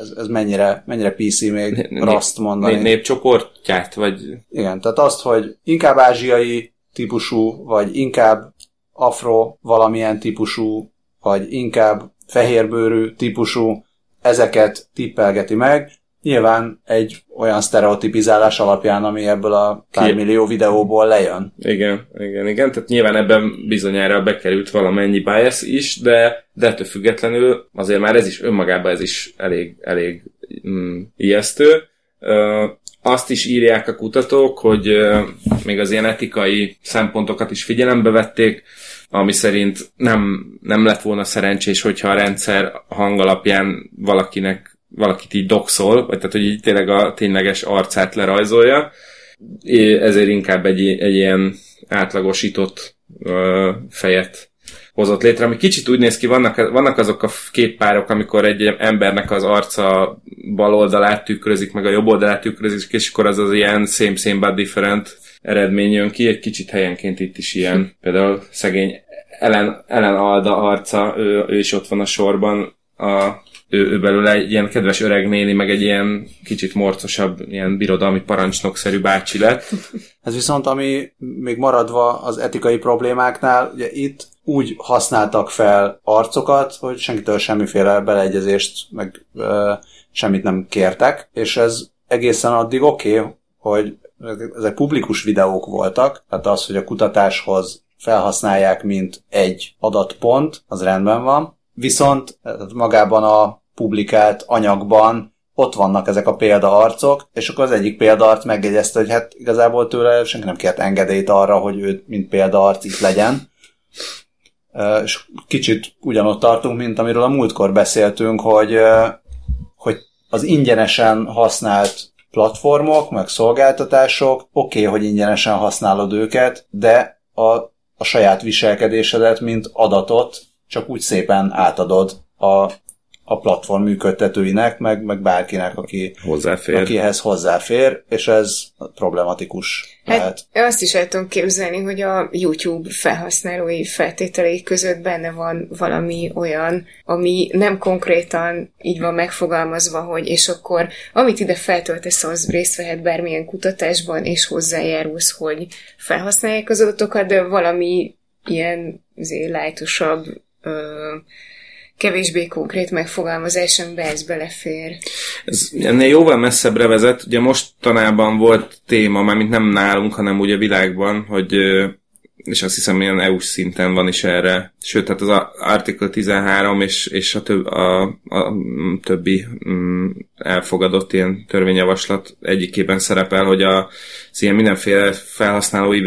Ez, ez mennyire, mennyire PC még raszt mondani? Né- népcsoportját, vagy Igen, tehát azt, hogy inkább ázsiai típusú, vagy inkább afro valamilyen típusú, vagy inkább fehérbőrű típusú, ezeket tippelgeti meg. Nyilván egy olyan sztereotipizálás alapján, ami ebből a pár millió videóból lejön. Igen, igen, igen. Tehát nyilván ebben bizonyára bekerült valamennyi bias is, de, de ettől függetlenül azért már ez is önmagában ez is elég, elég mm, ijesztő. Ö, azt is írják a kutatók, hogy még az ilyen etikai szempontokat is figyelembe vették, ami szerint nem, nem lett volna szerencsés, hogyha a rendszer hang alapján valakinek valakit így doxol, vagy tehát, hogy így tényleg a tényleges arcát lerajzolja, ezért inkább egy, egy ilyen átlagosított ö, fejet hozott létre, ami kicsit úgy néz ki, vannak, vannak azok a képpárok, amikor egy embernek az arca bal oldalát tükrözik, meg a jobb oldalát tükrözik, és akkor az az ilyen same, same but different eredmény jön ki, egy kicsit helyenként itt is ilyen. Például szegény Ellen, Ellen Alda arca, ő, ő is ott van a sorban, a, ő, ő belőle egy ilyen kedves öreg néni, meg egy ilyen kicsit morcosabb, ilyen birodalmi parancsnokszerű bácsi lett. Ez viszont, ami még maradva az etikai problémáknál, ugye itt úgy használtak fel arcokat, hogy senkitől semmiféle beleegyezést, meg ö, semmit nem kértek, és ez egészen addig oké, okay, hogy ezek publikus videók voltak, tehát az, hogy a kutatáshoz felhasználják, mint egy adatpont, az rendben van. Viszont magában a publikált anyagban ott vannak ezek a példaarcok, és akkor az egyik példaarc megjegyezte, hogy hát igazából tőle senki nem kért engedélyt arra, hogy ő mint példaarc itt legyen. És kicsit ugyanott tartunk, mint amiről a múltkor beszéltünk, hogy, hogy az ingyenesen használt platformok, meg szolgáltatások, oké, okay, hogy ingyenesen használod őket, de a, a saját viselkedésedet, mint adatot csak úgy szépen átadod a a platform működtetőinek, meg, meg bárkinek, aki, hozzáfér. akihez hozzáfér, és ez problematikus hát, lehet. Azt is el tudom képzelni, hogy a YouTube felhasználói feltételei között benne van valami olyan, ami nem konkrétan így van megfogalmazva, hogy és akkor amit ide feltöltesz, az részt vehet bármilyen kutatásban, és hozzájárulsz, hogy felhasználják az adatokat, de valami ilyen azért lájtosabb kevésbé konkrét megfogalmazás, amiben ez belefér. Ez ennél jóval messzebbre vezet. Ugye mostanában volt téma, mármint nem nálunk, hanem ugye világban, hogy és azt hiszem ilyen EU-s szinten van is erre. Sőt, tehát az Article 13 és, és a, több, a, a többi mm, elfogadott ilyen törvényjavaslat egyikében szerepel, hogy a ilyen mindenféle felhasználói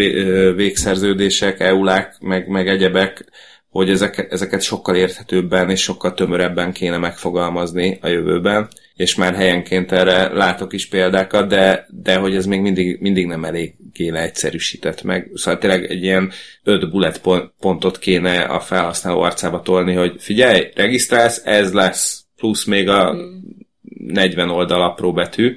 végszerződések, EU-lák, meg, meg egyebek hogy ezek, ezeket sokkal érthetőbben és sokkal tömörebben kéne megfogalmazni a jövőben, és már helyenként erre látok is példákat, de, de hogy ez még mindig, mindig nem eléggé leegyszerűsített meg. Szóval tényleg egy ilyen öt bullet pontot kéne a felhasználó arcába tolni, hogy figyelj, regisztrálsz, ez lesz, plusz még a 40 hmm. oldal apró betű,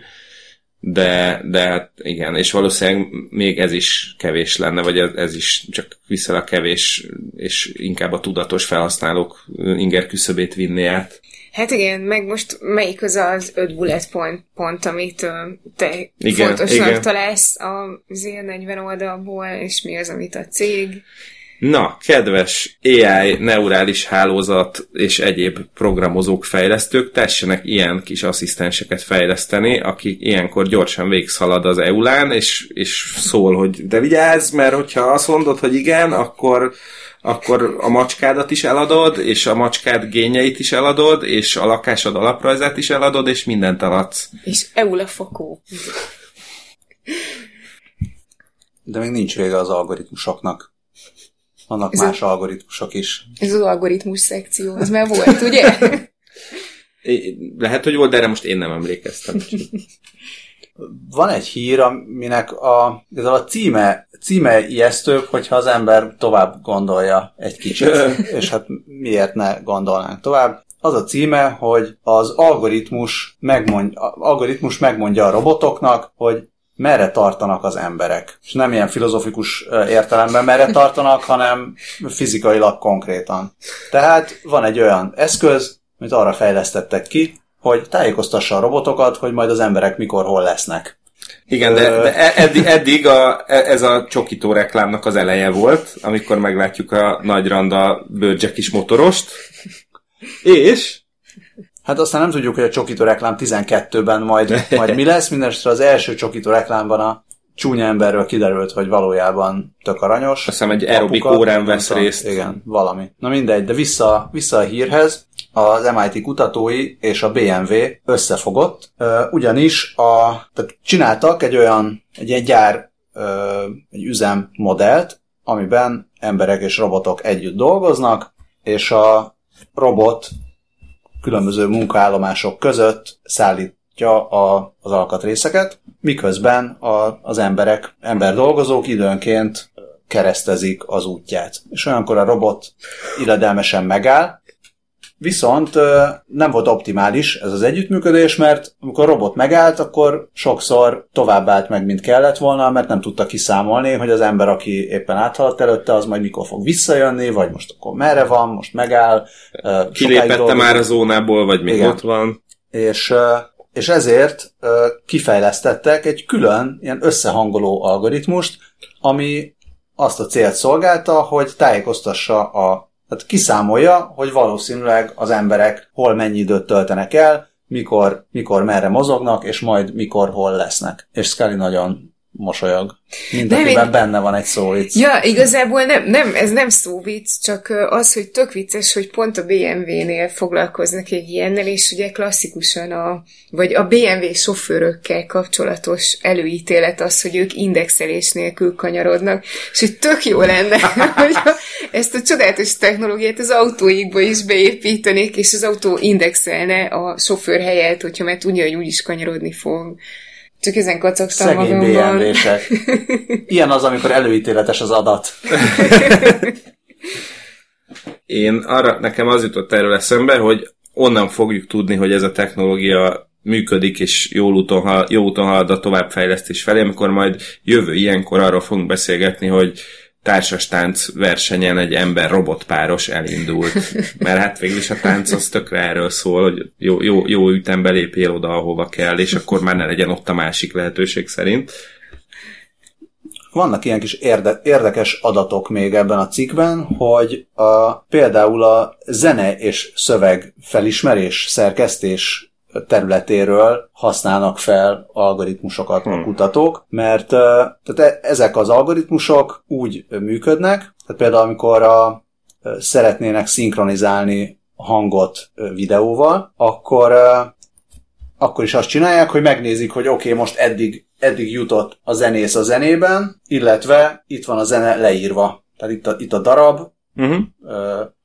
de, de hát igen, és valószínűleg még ez is kevés lenne, vagy ez, ez is csak a kevés, és inkább a tudatos felhasználók inger küszöbét vinni át. Hát igen, meg most melyik az az öt bullet point, pont, amit te igen, fontosnak igen. találsz az ilyen 40 oldalból, és mi az, amit a cég Na, kedves AI, neurális hálózat és egyéb programozók, fejlesztők, tessenek ilyen kis asszisztenseket fejleszteni, aki ilyenkor gyorsan végszalad az EULÁN, és, és szól, hogy de vigyázz, mert hogyha azt mondod, hogy igen, akkor akkor a macskádat is eladod, és a macskád gényeit is eladod, és a lakásod alaprajzát is eladod, és mindent eladsz. És EULA. De még nincs vége az algoritmusoknak. Vannak ez más a, algoritmusok is. Ez az algoritmus szekció, ez már volt, ugye? (laughs) Lehet, hogy volt, de erre most én nem emlékeztem. (laughs) Van egy hír, aminek a, ez a címe, címe ijesztőbb, hogyha az ember tovább gondolja egy kicsit. (laughs) és hát miért ne gondolnánk tovább? Az a címe, hogy az algoritmus, megmond, algoritmus megmondja a robotoknak, hogy merre tartanak az emberek. És nem ilyen filozofikus értelemben merre tartanak, hanem fizikailag konkrétan. Tehát van egy olyan eszköz, amit arra fejlesztettek ki, hogy tájékoztassa a robotokat, hogy majd az emberek mikor hol lesznek. Igen, de, de e- eddig, eddig a, e- ez a csokító reklámnak az eleje volt, amikor meglátjuk a nagy randa bőrgyekis motorost, és Hát aztán nem tudjuk, hogy a csokító reklám 12-ben majd, majd mi lesz. Mindenesetre az első csokító reklámban a csúnya emberről kiderült, hogy valójában tök aranyos. Azt hiszem egy aerobik órán vesz részt. Igen, valami. Na mindegy, de vissza, vissza a hírhez. Az MIT kutatói és a BMW összefogott, ugyanis a, tehát csináltak egy olyan, egy egy gyár, egy üzem modellt, amiben emberek és robotok együtt dolgoznak, és a robot különböző munkaállomások között szállítja a, az alkatrészeket, miközben a, az emberek, ember dolgozók időnként keresztezik az útját. És olyankor a robot illedelmesen megáll, Viszont nem volt optimális ez az együttműködés, mert amikor a robot megállt, akkor sokszor tovább állt meg, mint kellett volna, mert nem tudta kiszámolni, hogy az ember, aki éppen áthaladt előtte, az majd mikor fog visszajönni, vagy most akkor merre van, most megáll. Kilépette már a zónából, vagy még Igen. ott van. És, és ezért kifejlesztettek egy külön ilyen összehangoló algoritmust, ami azt a célt szolgálta, hogy tájékoztassa a tehát kiszámolja, hogy valószínűleg az emberek hol mennyi időt töltenek el, mikor, mikor merre mozognak, és majd mikor hol lesznek. És Scully nagyon mosolyog. Mint nem, én... benne van egy szóvic. Ja, igazából nem, nem, ez nem szóvic, csak az, hogy tök vicces, hogy pont a BMW-nél foglalkoznak egy ilyennel, és ugye klasszikusan a, vagy a BMW sofőrökkel kapcsolatos előítélet az, hogy ők indexelés nélkül kanyarodnak, és hogy tök jó lenne, (laughs) hogy ezt a csodálatos technológiát az autóikba is beépítenék, és az autó indexelne a sofőr helyett, hogyha mert tudja, hogy úgyis kanyarodni fog. Csak ezen kacagtam Szegény magamban. (laughs) Ilyen az, amikor előítéletes az adat. (laughs) Én arra, nekem az jutott erről eszembe, hogy onnan fogjuk tudni, hogy ez a technológia működik, és jó úton, jó úton halad a továbbfejlesztés felé, amikor majd jövő ilyenkor arról fogunk beszélgetni, hogy társas tánc versenyen egy ember-robot páros elindult. Mert hát végül is a tánc az tökre erről szól, hogy jó, jó, jó ütembe lépjél oda, ahova kell, és akkor már ne legyen ott a másik lehetőség szerint. Vannak ilyen kis érde- érdekes adatok még ebben a cikkben, hogy a, például a zene és szöveg felismerés, szerkesztés területéről használnak fel algoritmusokat hmm. a kutatók, mert tehát e, ezek az algoritmusok úgy működnek, tehát például amikor a, szeretnének szinkronizálni hangot videóval, akkor akkor is azt csinálják, hogy megnézik, hogy oké, okay, most eddig, eddig jutott a zenész a zenében, illetve itt van a zene leírva. Tehát itt a, itt a darab, uh-huh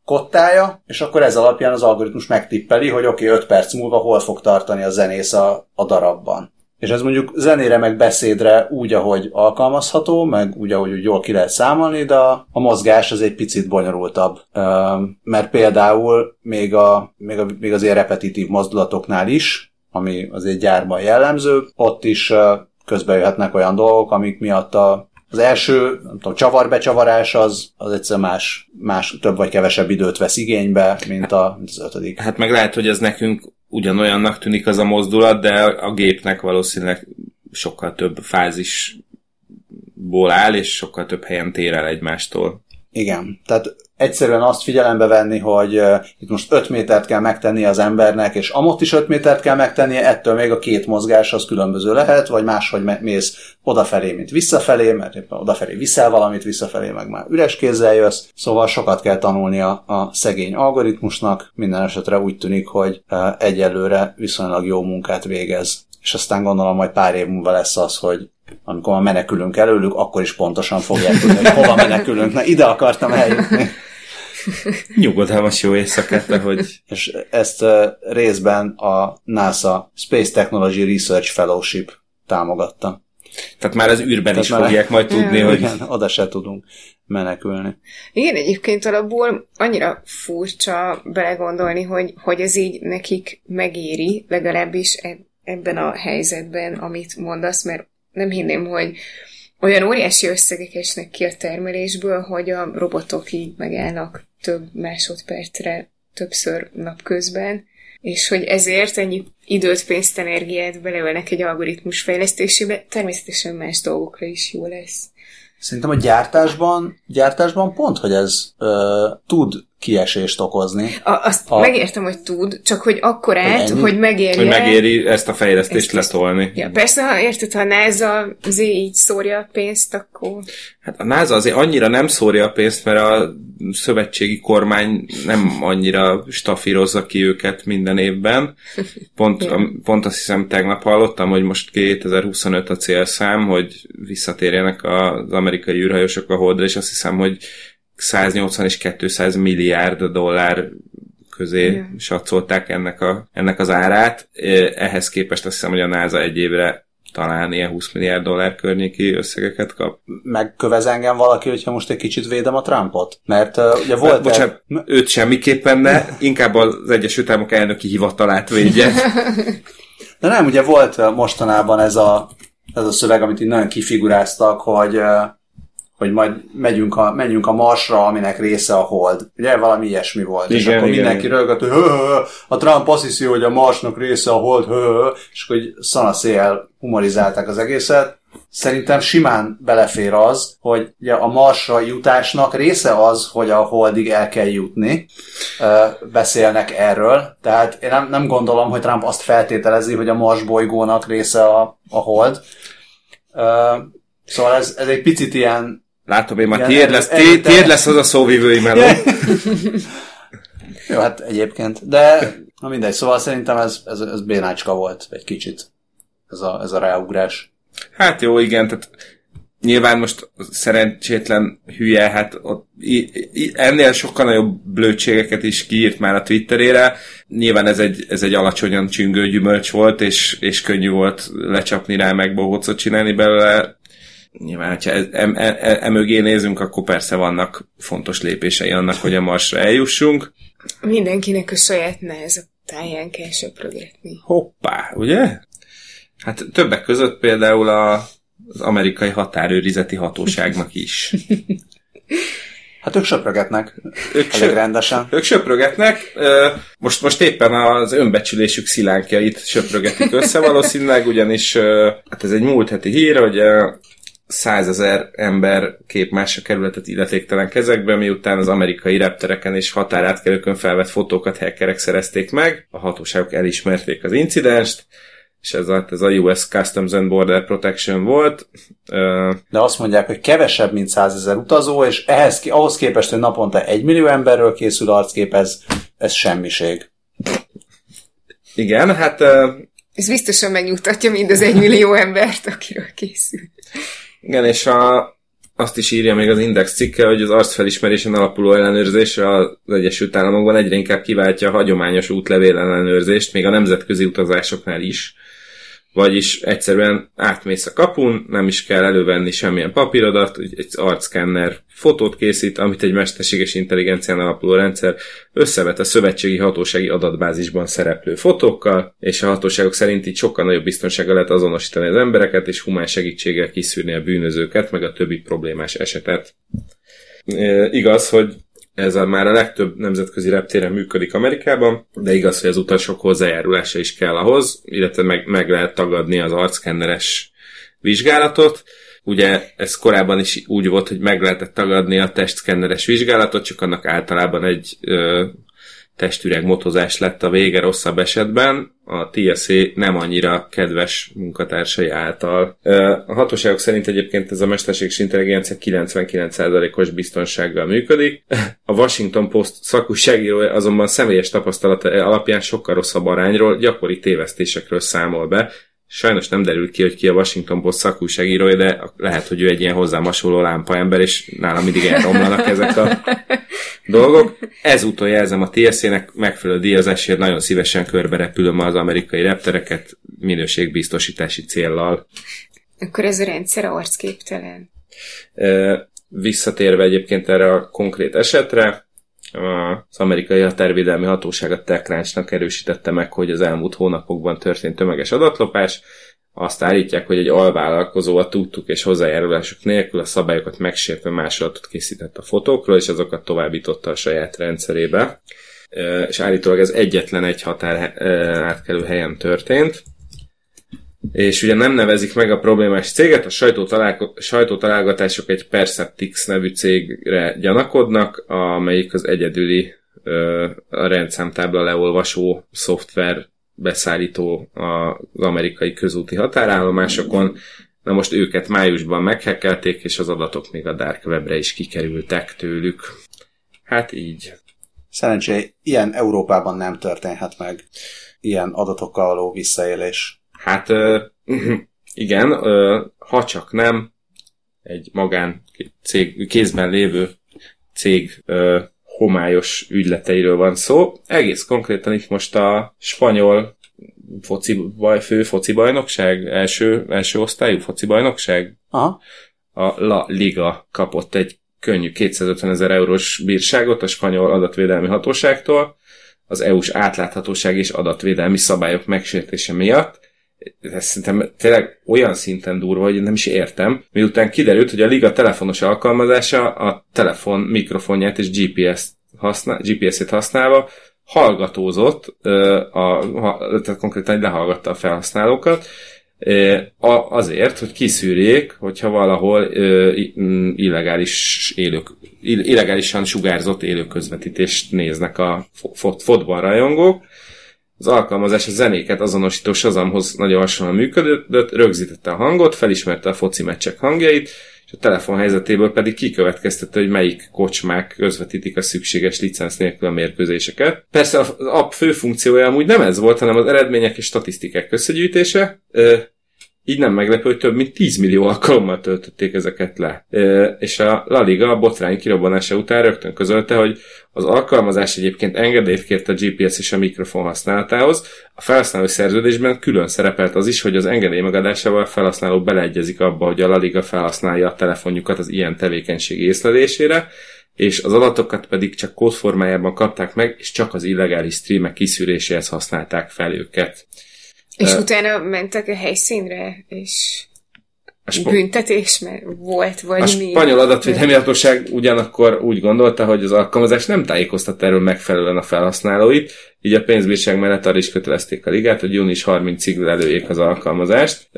kottája, és akkor ez alapján az algoritmus megtippeli, hogy oké, okay, 5 perc múlva hol fog tartani a zenész a, a darabban. És ez mondjuk zenére meg beszédre úgy, ahogy alkalmazható, meg úgy, ahogy jól ki lehet számolni, de a, a mozgás az egy picit bonyolultabb. Mert például még, a, még, a, még az ilyen repetitív mozdulatoknál is, ami azért gyárban jellemző, ott is közbe jöhetnek olyan dolgok, amik miatt a az első, nem tudom, csavarbecsavarás az, az egyszer más, más több vagy kevesebb időt vesz igénybe, mint, a, mint az ötödik. Hát meg lehet, hogy ez nekünk ugyanolyannak tűnik az a mozdulat, de a gépnek valószínűleg sokkal több fázisból áll, és sokkal több helyen tér el egymástól. Igen, tehát egyszerűen azt figyelembe venni, hogy uh, itt most 5 métert kell megtenni az embernek, és amott is 5 métert kell megtennie, ettől még a két mozgás az különböző lehet, vagy máshogy mész odafelé, mint visszafelé, mert éppen odafelé viszel valamit, visszafelé meg már üres kézzel jössz, szóval sokat kell tanulni a, a szegény algoritmusnak, minden esetre úgy tűnik, hogy uh, egyelőre viszonylag jó munkát végez. És aztán gondolom majd pár év múlva lesz az, hogy amikor már menekülünk előlük, akkor is pontosan fogják tudni, hogy hova menekülünk. Na, ide akartam eljutni. (laughs) Nyugodalmas jó éjszakát, hogy... És ezt részben a NASA Space Technology Research Fellowship támogatta. Tehát már az űrben Tehát is már fogják majd tudni, hogy... Igen, oda se tudunk menekülni. Igen, egyébként alapból annyira furcsa belegondolni, hogy, hogy ez így nekik megéri, legalábbis ebben a helyzetben, amit mondasz, mert nem hinném, hogy olyan óriási összegek esnek ki a termelésből, hogy a robotok így megállnak több másodpercre többször napközben, és hogy ezért ennyi időt, pénzt, energiát beleölnek egy algoritmus fejlesztésébe, természetesen más dolgokra is jó lesz. Szerintem a gyártásban, gyártásban pont, hogy ez ö, tud kiesést okozni. A, azt a, megértem, hogy tud, csak hogy akkor át, hogy, hogy megéri. Hogy megéri ezt a fejlesztést ezt letolni. Ja, persze, ha érted, ha a NASA azért így szórja a pénzt, akkor... Hát a NASA azért annyira nem szórja a pénzt, mert a szövetségi kormány nem annyira stafírozza ki őket minden évben. Pont, a, pont azt hiszem tegnap hallottam, hogy most 2025 a célszám, hogy visszatérjenek az amerikai űrhajósok a holdra, és azt hiszem, hogy 180 és 200 milliárd dollár közé Igen. satszolták ennek, a, ennek az árát. Ehhez képest azt hiszem, hogy a NASA egy évre talán ilyen 20 milliárd dollár környéki összegeket kap. Megkövez engem valaki, hogyha most egy kicsit védem a Trumpot? Mert uh, ugye volt... Bocsánat, őt semmiképpen ne, inkább az Egyesült Államok elnöki hivatalát védje. (laughs) De nem, ugye volt mostanában ez a, ez a szöveg, amit így nagyon kifiguráztak, hogy uh, hogy majd megyünk a, menjünk a Marsra, aminek része a Hold. Ugye valami ilyesmi volt. Igen, és akkor igen, mindenki rögött, hogy hö, hö, a Trump azt hiszi, hogy a Marsnak része a Hold, hö, hö, és akkor szanaszéjjel humorizálták az egészet. Szerintem simán belefér az, hogy ugye a Marsra jutásnak része az, hogy a Holdig el kell jutni. Beszélnek erről. Tehát én nem, nem gondolom, hogy Trump azt feltételezi, hogy a Mars bolygónak része a, a Hold. Szóval ez, ez egy picit ilyen Látom én már, tiéd lesz, tiéd, tiéd lesz az a szóvivői meló. (laughs) Jó, hát egyébként. De, na mindegy, szóval szerintem ez, ez, ez bénácska volt egy kicsit. Ez a, ez a ráugrás. Hát jó, igen, tehát nyilván most szerencsétlen hülye, hát ott, i, i, ennél sokkal nagyobb blödségeket is kiírt már a Twitterére. Nyilván ez egy, ez egy alacsonyan csüngő gyümölcs volt, és, és könnyű volt lecsapni rá, meg bohócot csinálni belőle nyilván, ha emögé nézünk, akkor persze vannak fontos lépései annak, hogy a Marsra eljussunk. Mindenkinek a saját táján kell söprögetni. Hoppá, ugye? Hát többek között például a, az amerikai határőrizeti hatóságnak is. (laughs) Hát ők söprögetnek. Ők elég rendesen. Ők söprögetnek. Most, most éppen az önbecsülésük szilánkjait söprögetik össze valószínűleg, ugyanis hát ez egy múlt heti hír, hogy százezer ember kép más a kerületet illetéktelen kezekbe, miután az amerikai reptereken és határátkelőkön felvett fotókat hackerek szerezték meg, a hatóságok elismerték az incidenst, és ez a, ez a US Customs and Border Protection volt. De azt mondják, hogy kevesebb, mint százezer utazó, és ehhez, ahhoz képest, hogy naponta egy millió emberről készül arckép, ez, ez semmiség. Igen, hát... Ez biztosan megnyugtatja mind az egy millió embert, akiről készül. Igen, és a, azt is írja még az Index cikke, hogy az arcfelismerésen alapuló ellenőrzés az Egyesült Államokban egyre inkább kiváltja a hagyományos útlevél ellenőrzést, még a nemzetközi utazásoknál is. Vagyis egyszerűen átmész a kapun, nem is kell elővenni semmilyen papírodat, egy arcszkenner fotót készít, amit egy mesterséges intelligencián alapuló rendszer összevet a szövetségi hatósági adatbázisban szereplő fotókkal, és a hatóságok szerint így sokkal nagyobb biztonsággal lehet azonosítani az embereket, és humán segítséggel kiszűrni a bűnözőket, meg a többi problémás esetet. E, igaz, hogy ez a, már a legtöbb nemzetközi reptéren működik Amerikában, de igaz, hogy az utasok hozzájárulása is kell ahhoz, illetve meg, meg lehet tagadni az arckenneres vizsgálatot. Ugye ez korábban is úgy volt, hogy meg lehetett tagadni a testszkenneres vizsgálatot, csak annak általában egy ö, testüreg motozás lett a vége rosszabb esetben, a TSA nem annyira kedves munkatársai által. A hatóságok szerint egyébként ez a mesterséges intelligencia 99%-os biztonsággal működik. A Washington Post szakúságírója azonban személyes tapasztalata alapján sokkal rosszabb arányról, gyakori tévesztésekről számol be, Sajnos nem derült ki, hogy ki a Washington Post szakúságírója, de lehet, hogy ő egy ilyen hozzám hasonló lámpaember, és nálam mindig elromlanak ezek a (laughs) dolgok. Ezúttal jelzem a TSZ-nek megfelelő díjazásért nagyon szívesen körbe repülöm az amerikai reptereket minőségbiztosítási céllal. Akkor ez a rendszer arcképtelen. Visszatérve egyébként erre a konkrét esetre, az amerikai határvédelmi hatóság a TechCrunch-nak erősítette meg, hogy az elmúlt hónapokban történt tömeges adatlopás. Azt állítják, hogy egy alvállalkozó a tudtuk és hozzájárulások nélkül a szabályokat megsértve másolatot készített a fotókról, és azokat továbbította a saját rendszerébe. És állítólag ez egyetlen egy határ átkelő helyen történt és ugye nem nevezik meg a problémás céget, a sajtótalálgatások egy Perceptix nevű cégre gyanakodnak, amelyik az egyedüli a rendszámtábla leolvasó szoftver beszállító az amerikai közúti határállomásokon. Na most őket májusban meghekkelték, és az adatok még a Dark Webre is kikerültek tőlük. Hát így. Szerencsé, ilyen Európában nem történhet meg. Ilyen adatokkal való visszaélés. Hát (clears throat) igen, ha csak nem egy magán cég, kézben lévő cég homályos ügyleteiről van szó. Egész konkrétan itt most a spanyol foci, baj, fő foci bajnokság, első, első osztályú foci bajnokság, Aha. a La Liga kapott egy könnyű 250 ezer eurós bírságot a spanyol adatvédelmi hatóságtól az EU-s átláthatóság és adatvédelmi szabályok megsértése miatt. Ez szerintem tényleg olyan szinten durva, hogy nem is értem. Miután kiderült, hogy a Liga telefonos alkalmazása a telefon mikrofonját és GPS-t használ, GPS-et használva hallgatózott, a, a, tehát konkrétan lehallgatta a felhasználókat, azért, hogy kiszűrjék, hogyha valahol illegális élők, illegálisan sugárzott élőközvetítést néznek a fotball rajongók. Az alkalmazás a zenéket azonosító Shazamhoz nagyon hasonlóan működött, rögzítette a hangot, felismerte a foci meccsek hangjait, és a telefon helyzetéből pedig kikövetkeztette, hogy melyik kocsmák közvetítik a szükséges licenc nélkül a mérkőzéseket. Persze az app fő funkciója amúgy nem ez volt, hanem az eredmények és statisztikák összegyűjtése, így nem meglepő, hogy több mint 10 millió alkalommal töltötték ezeket le. És a La Liga a botrány kirobbanása után rögtön közölte, hogy az alkalmazás egyébként engedélyt kért a GPS és a mikrofon használatához. A felhasználó szerződésben külön szerepelt az is, hogy az engedély megadásával a felhasználó beleegyezik abba, hogy a La Liga felhasználja a telefonjukat az ilyen tevékenység észlelésére, és az adatokat pedig csak kódformájában kapták meg, és csak az illegális streamek kiszűréséhez használták fel őket. És uh, utána mentek a helyszínre, és a sp- büntetés mert volt, vagy a mi? A spanyol adatvédelmi hatóság ugyanakkor úgy gondolta, hogy az alkalmazás nem tájékoztat erről megfelelően a felhasználóit, így a pénzbírság mellett arra is kötelezték a ligát, hogy június 30-ig lelőjék az alkalmazást.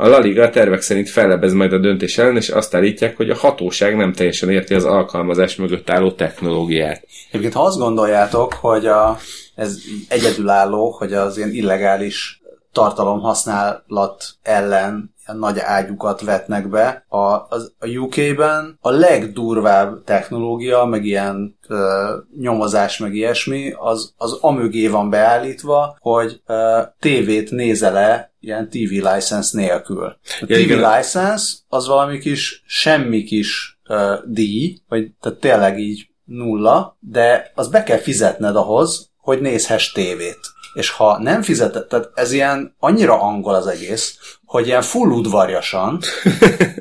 A La Liga a tervek szerint fellebez majd a döntés ellen, és azt állítják, hogy a hatóság nem teljesen érti az alkalmazás mögött álló technológiát. Egyébként ha azt gondoljátok, hogy a, ez egyedülálló, hogy az ilyen illegális tartalomhasználat ellen nagy ágyukat vetnek be. A, az, a UK-ben a legdurvább technológia, meg ilyen ö, nyomozás, meg ilyesmi, az, az amögé van beállítva, hogy ö, tévét nézele ilyen TV license nélkül. A TV igen. license az valami kis, semmi kis ö, díj, vagy tehát tényleg így nulla, de az be kell fizetned ahhoz, hogy nézhess tévét. És ha nem fizetett, tehát ez ilyen annyira angol az egész, hogy ilyen full udvarjasan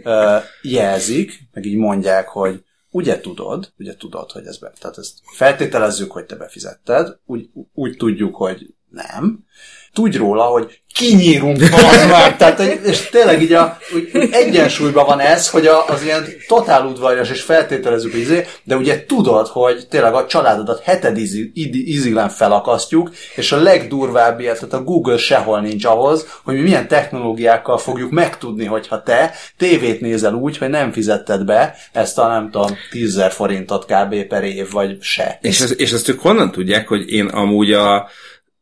uh, jelzik, meg így mondják, hogy ugye tudod, ugye tudod, hogy ez be, tehát ezt feltételezzük, hogy te befizetted, úgy, úgy tudjuk, hogy nem, tudj róla, hogy kinyírunk az már. Tehát, és tényleg így a, úgy, egyensúlyban van ez, hogy a, az ilyen totál udvarjas, és feltételezzük izé, de ugye tudod, hogy tényleg a családodat heted íziglen felakasztjuk, és a legdurvább ilyet, tehát a Google sehol nincs ahhoz, hogy mi milyen technológiákkal fogjuk megtudni, hogyha te tévét nézel úgy, hogy nem fizetted be ezt a nem tudom, 10 forintot kb. per év, vagy se. És, ez, és ezt ők honnan tudják, hogy én amúgy a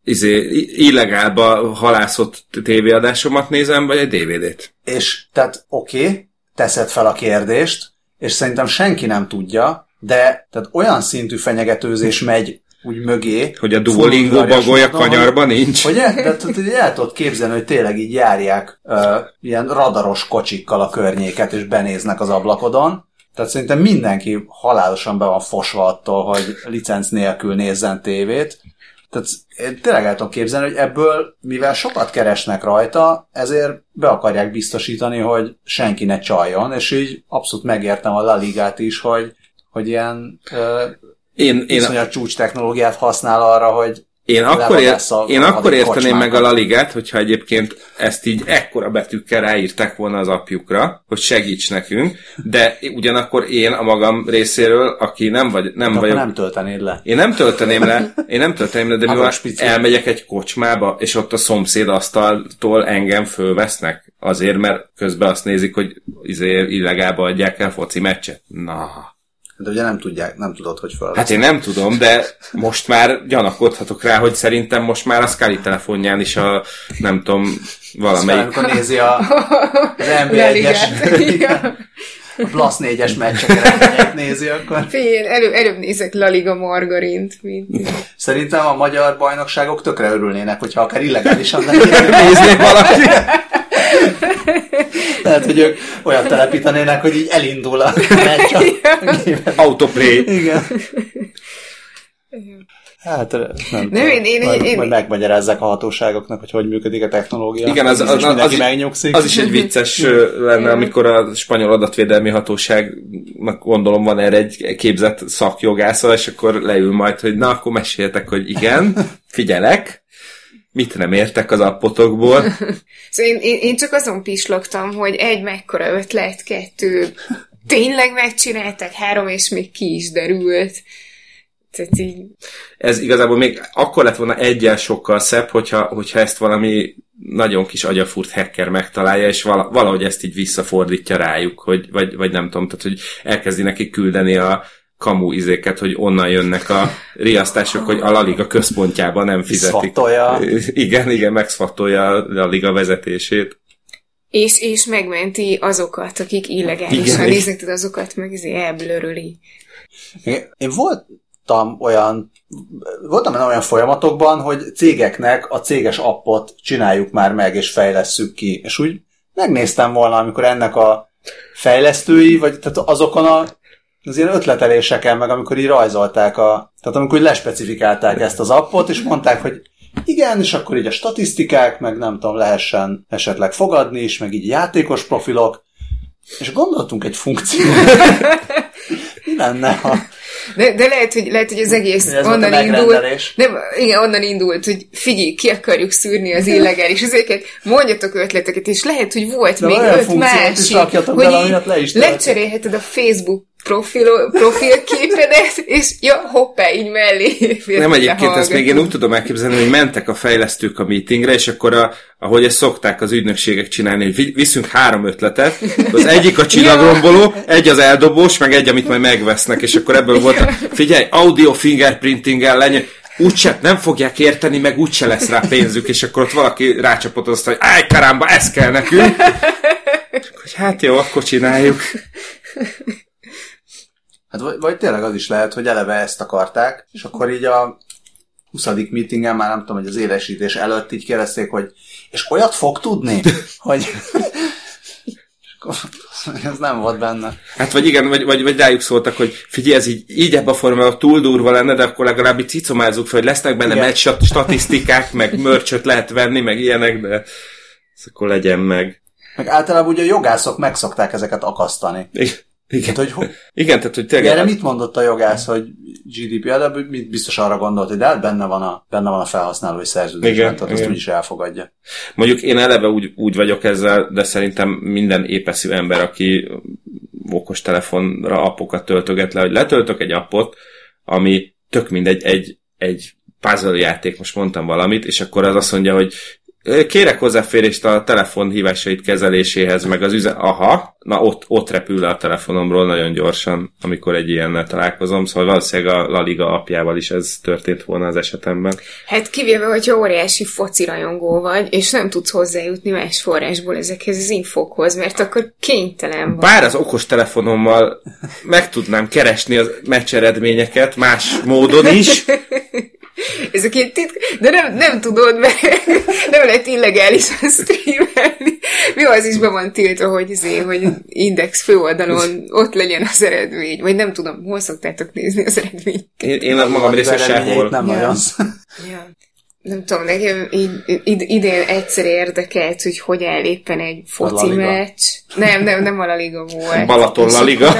izé, illegálba halászott tévéadásomat nézem, vagy egy DVD-t. És tehát oké, okay, teszed fel a kérdést, és szerintem senki nem tudja, de tehát olyan szintű fenyegetőzés megy úgy mögé. Hogy a Duolingo bagolya kanyarban hogy, nincs. Hogy el, de, de, el tudod képzelni, hogy tényleg így járják uh, ilyen radaros kocsikkal a környéket, és benéznek az ablakodon. Tehát szerintem mindenki halálosan be van fosva attól, hogy licenc nélkül nézzen tévét. Tehát én tényleg el tudom képzelni, hogy ebből, mivel sokat keresnek rajta, ezért be akarják biztosítani, hogy senki ne csaljon, és így abszolút megértem a La Ligát is, hogy, hogy ilyen ö, én, én a csúcs technológiát használ arra, hogy én akkor, ér, én akkor érteném meg a Laligát, hogyha egyébként ezt így ekkora betűkkel ráírták volna az apjukra, hogy segíts nekünk, de ugyanakkor én a magam részéről, aki nem vagy, nem de vagyok... nem töltenéd le. Én nem tölteném le, én nem tölteném le, de mi elmegyek egy kocsmába, és ott a szomszéd asztaltól engem fölvesznek, azért, mert közben azt nézik, hogy izé illegálba adják el foci meccset. Na, de ugye nem tudják, nem tudod, hogy fel. Hát én nem tudom, de most már gyanakodhatok rá, hogy szerintem most már a Scully telefonján is a, nem tudom, valamelyik... Amikor nézi a, az (laughs) NB1-es, a Plus 4-es meccseket nézi, akkor... Fél, elő, előbb nézek Laliga Margarint, mint... Szerintem a magyar bajnokságok tökre örülnének, hogyha akár illegálisan (laughs) nézni valaki. (laughs) Lehet, hogy ők olyan telepítenének, hogy így elindul a meccs. Autoplay. Igen. Hát nem, Nem, tudom. én- én- majd, én- majd megmagyarázzák a hatóságoknak, hogy hogy működik a technológia. Igen, az, az, az, az, megnyugszik. az is egy vicces lenne, amikor a spanyol adatvédelmi hatóságnak gondolom van erre egy képzett szakjogásza, és akkor leül majd, hogy na, akkor meséltek, hogy igen, figyelek, mit nem értek az appotokból. (laughs) Szóval én, én, én csak azon pislogtam, hogy egy mekkora ötlet, kettő, tényleg megcsinálták, három, és még ki is derült. Tehát így, Ez igazából még akkor lett volna egyel sokkal szebb, hogyha, hogyha ezt valami nagyon kis agyafurt hacker megtalálja, és vala, valahogy ezt így visszafordítja rájuk, hogy, vagy, vagy nem tudom, tehát hogy elkezdi neki küldeni a kamu izéket, hogy onnan jönnek a riasztások, hogy a La Liga központjában nem fizetik. Szvattolja. Igen, igen, megszvattolja a La Liga vezetését. és, és megmenti azokat, akik illegálisan Igen. néznek, tehát azokat meg izé elblöröli. Én, voltam olyan, voltam olyan folyamatokban, hogy cégeknek a céges appot csináljuk már meg, és fejlesszük ki. És úgy megnéztem volna, amikor ennek a fejlesztői, vagy tehát azokon a az ilyen ötleteléseken, meg amikor így rajzolták a, tehát amikor így lespecifikálták ezt az appot, és mondták, hogy igen, és akkor így a statisztikák, meg nem tudom, lehessen esetleg fogadni is, meg így játékos profilok, és gondoltunk egy funkciót. Mi lenne, ha De, de lehet, hogy, lehet, hogy az egész Ez onnan indult, nem, igen, onnan indult, hogy figyelj, ki akarjuk szűrni az illegális ezeket, mondjatok ötleteket, és lehet, hogy volt De még öt másik, hogy le is lecserélheted a Facebook profil, profilképedet, és ja, hoppá, így mellé. Nem egyébként, ezt még én úgy tudom elképzelni, hogy mentek a fejlesztők a meetingre, és akkor, a, ahogy ezt szokták az ügynökségek csinálni, hogy vi- viszünk három ötletet, az egyik a (laughs) csillagromboló, egy az eldobós, meg egy, amit majd megvesznek, és akkor ebből volt, a, figyelj, audio fingerprintinggel lenyom, úgyse, nem fogják érteni, meg úgyse lesz rá pénzük, és akkor ott valaki rácsapott azt, hogy áj, karamba, ez kell nekünk. (laughs) Hogy hát jó, akkor csináljuk. Hát vagy, vagy tényleg az is lehet, hogy eleve ezt akarták, és akkor így a 20. meetingen már nem tudom, hogy az élesítés előtt így kérdezték, hogy és olyat fog tudni, hogy (laughs) ez nem volt benne. Hát vagy igen, vagy, vagy, vagy rájuk szóltak, hogy figyelj, ez így, így ebben a formában túl durva lenne, de akkor legalább így cicomázzuk fel, hogy lesznek benne Igen. meccs statisztikák, meg mörcsöt lehet venni, meg ilyenek, de ez akkor legyen meg. Meg általában ugye a jogászok megszokták ezeket akasztani. I- Igen, Tehát, hogy ho- igen tehát hogy erre tényleg... mit mondott a jogász, hogy GDPR, de mit biztos arra gondolt, hogy de hát benne van a, benne van a felhasználói szerződésben, Igen, tehát azt igen. úgyis elfogadja. Mondjuk én eleve úgy, úgy vagyok ezzel, de szerintem minden épeszű ember, aki okostelefonra appokat töltöget le, hogy letöltök egy appot, ami tök mindegy, egy, egy puzzle játék, most mondtam valamit, és akkor az azt mondja, hogy "Ö, kérek hozzáférést a telefon hívásait kezeléséhez, meg az üzen... Aha, na ott, ott repül le a telefonomról nagyon gyorsan, amikor egy ilyennel találkozom, szóval valószínűleg a La Liga apjával is ez történt volna az esetemben. Hát kivéve, hogyha óriási foci rajongó vagy, és nem tudsz hozzájutni más forrásból ezekhez az infokhoz, mert akkor kénytelen vagy. Bár az okos telefonommal meg tudnám keresni a meccs eredményeket más módon is, (laughs) Ezek ilyen titk... De nem, nem tudod, mert nem lehet illegálisan streamelni. Mi az is be van tiltva, hogy, izé, hogy Index főoldalon ott legyen az eredmény. Vagy nem tudom, hol szoktátok nézni az eredményt. én, én magam eredményeit sehol. Nem Ja. nagyon. Ja. Nem tudom, nekem így, id, idén egyszer érdekelt, hogy hogy áll éppen egy foci meccs. Nem, nem, nem a Liga volt. Balaton La Liga. (laughs)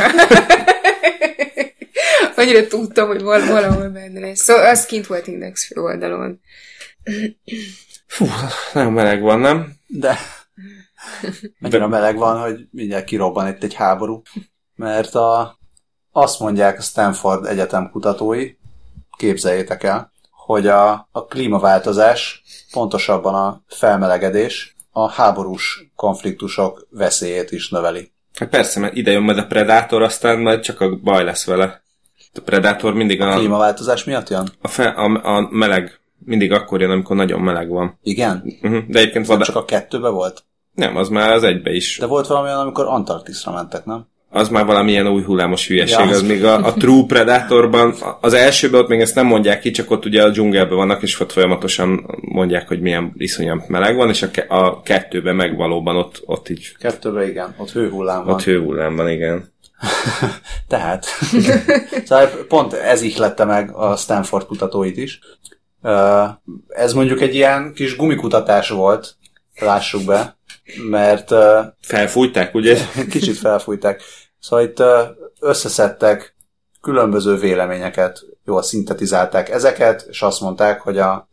Annyira tudtam, hogy val- valahol benne lesz. Szóval az kint volt Index főoldalon. Fú, nagyon meleg van, nem? De annyira meleg van, hogy mindjárt kirobban itt egy háború. Mert a, azt mondják a Stanford Egyetem kutatói, képzeljétek el, hogy a, a klímaváltozás, pontosabban a felmelegedés, a háborús konfliktusok veszélyét is növeli. Hát persze, mert ide jön majd a Predator, aztán majd csak a baj lesz vele. A Predator mindig a, Klímaváltozás miatt jön? a, fe, a, a meleg, mindig akkor jön, amikor nagyon meleg van. Igen? Uh-huh. De egyébként Nem vad... csak a kettőbe volt? Nem, az már az egybe is. De volt valami olyan, amikor Antarktiszra mentek, nem? az már valamilyen új hullámos hülyeség. Ja. Az még a, a True Predatorban, az elsőben ott még ezt nem mondják ki, csak ott ugye a dzsungelben vannak, és ott folyamatosan mondják, hogy milyen iszonyan meleg van, és a, ke- a kettőben meg valóban ott, ott így, Kettőben igen, ott hőhullám van. ott hőhullám van, igen. (laughs) Tehát. (laughs) szóval pont ez ihlette meg a Stanford kutatóit is. Ez mondjuk egy ilyen kis gumikutatás volt, lássuk be, mert Felfújták, ugye? (laughs) kicsit felfújták. Szóval itt összeszedtek különböző véleményeket, jól szintetizálták ezeket, és azt mondták, hogy a,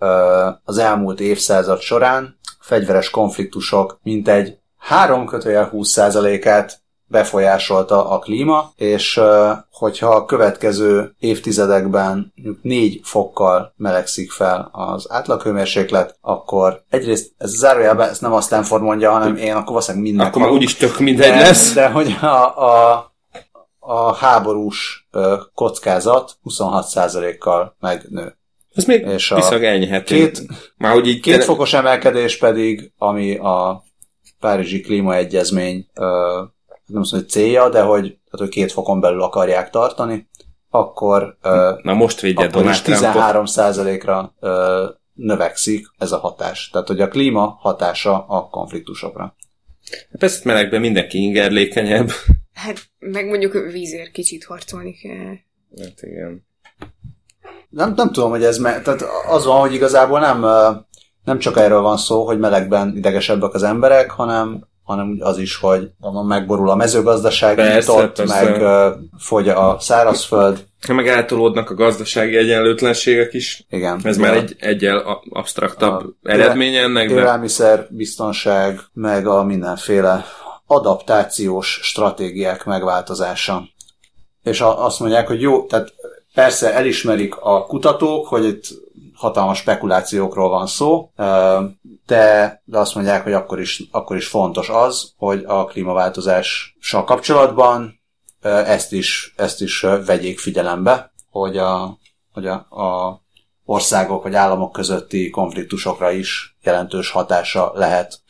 az elmúlt évszázad során fegyveres konfliktusok mintegy 3 kötőjel 20%-át befolyásolta a klíma, és hogyha a következő évtizedekben mondjuk 4 fokkal melegszik fel az átlaghőmérséklet, akkor egyrészt ez zárójelben, ezt nem a Stanford mondja, hanem én akkor valószínűleg mindnek Akkor már úgyis tök mindegy de, lesz. De hogy a, a, a háborús kockázat 26%-kal megnő. Ez még És a két- már hogy így Két fokos emelkedés pedig, ami a Párizsi Klímaegyezmény nem azt mondom, hogy célja, de hogy, tehát, hogy két fokon belül akarják tartani, akkor, Na most védje akkor is Donald Trumpot. 13%-ra ö, növekszik ez a hatás. Tehát, hogy a klíma hatása a konfliktusokra. Persze melegben mindenki ingerlékenyebb. Hát, meg mondjuk vízért kicsit harcolni kell. Hát igen. Nem, nem tudom, hogy ez, me- tehát az van, hogy igazából nem, nem csak erről van szó, hogy melegben idegesebbek az emberek, hanem hanem az is, hogy megborul a mezőgazdaság, Persze, ott, persze. meg ö, fogy a szárazföld. Meg eltolódnak a gazdasági egyenlőtlenségek is. Igen. Ez már egy egyel absztraktabb A- eredménye ennek, Élelmiszer, biztonság, meg a mindenféle adaptációs stratégiák megváltozása. És a, azt mondják, hogy jó, tehát persze elismerik a kutatók, hogy itt hatalmas spekulációkról van szó, de, de azt mondják, hogy akkor is, akkor is fontos az, hogy a klímaváltozással kapcsolatban ezt is, ezt is vegyék figyelembe, hogy a, hogy a, a országok vagy államok közötti konfliktusokra is jelentős hatása lehet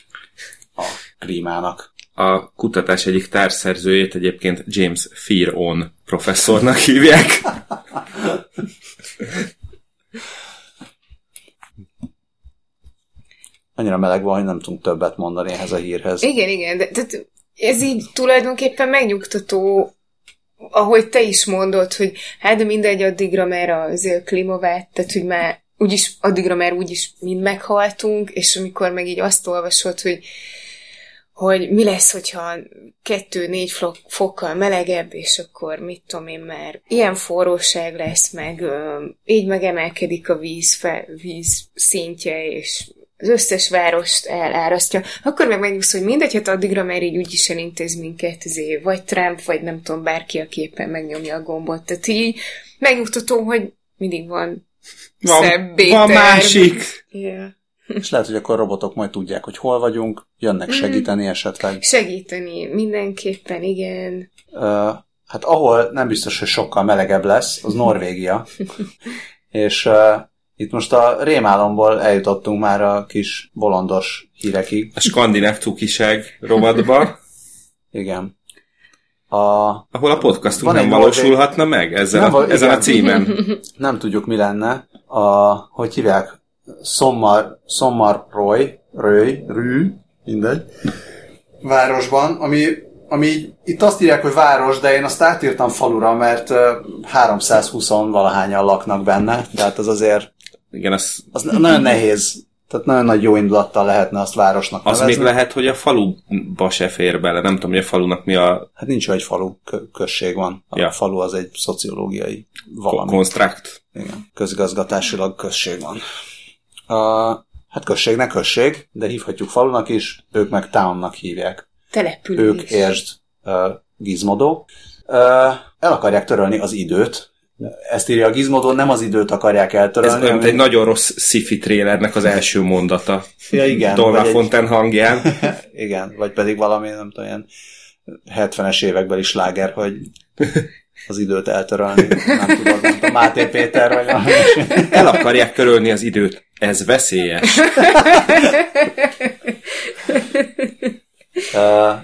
a klímának. a kutatás egyik társszerzőjét egyébként James Fear-On professzornak hívják. (laughs) Annyira meleg van, hogy nem tudunk többet mondani ehhez a hírhez. Igen, igen, de tehát ez így tulajdonképpen megnyugtató, ahogy te is mondod, hogy hát de mindegy addigra, mert az klímavát, tehát hogy már úgyis, addigra már úgyis mind meghaltunk, és amikor meg így azt olvasod, hogy hogy mi lesz, hogyha kettő-négy fok, fokkal melegebb, és akkor mit tudom én már, ilyen forróság lesz, meg így megemelkedik a víz, fe, víz szintje, és az összes várost elárasztja, akkor meg megnyugsz, hogy mindegy, hát addigra már így úgyis elintéz minket, azért, vagy Trump, vagy nem tudom, bárki, aki éppen megnyomja a gombot. Tehát így megnyugtató, hogy mindig van Van, szebbé van másik. Yeah. És lehet, hogy akkor a robotok majd tudják, hogy hol vagyunk, jönnek segíteni esetleg. Segíteni mindenképpen, igen. Ö, hát ahol nem biztos, hogy sokkal melegebb lesz, az Norvégia. (laughs) És uh, itt most a rémálomból eljutottunk már a kis bolondos hírekig. A skandináv cukiság rovatba, (laughs) Igen. A, ahol a podcastunk nem egy valósulhatna meg ezen, Nem, a, ezen a címen. (laughs) nem tudjuk, mi lenne. A, hogy hívják? Sommar, Sommar Roy, Röj, Rű, mindegy, városban, ami, ami itt azt írják, hogy város, de én azt átírtam falura, mert ö, 320 valahányan laknak benne, tehát az azért Igen, az, az nagyon nehéz. Tehát nagyon nagy jó indulattal lehetne azt városnak az nevezni. még lehet, hogy a faluba se fér bele. Nem tudom, hogy a falunak mi a Hát nincs egy falu, kö- község van. A Ja. falu az egy szociológiai valami. konstrukt. Igen, közgazgatásilag község van. A, hát községnek község, de hívhatjuk falunak is, ők meg townnak hívják. Település. Ők értsd uh, Gizmodo. Uh, el akarják törölni az időt. Ezt írja a Gizmodo, nem az időt akarják Ez eltörölni. olyan, mint hanem- egy nagyon rossz sci-fi trailernek az első mondata. ja, igen, Dolma vagy egy- Fonten hangján. (laughs) igen, vagy pedig valami, nem tudom, ilyen 70-es évekbeli sláger, hogy az időt eltörölni. Nem tudod, nem tudom, Máté Péter vagy valami. El akarják törölni az időt. Ez veszélyes. (laughs)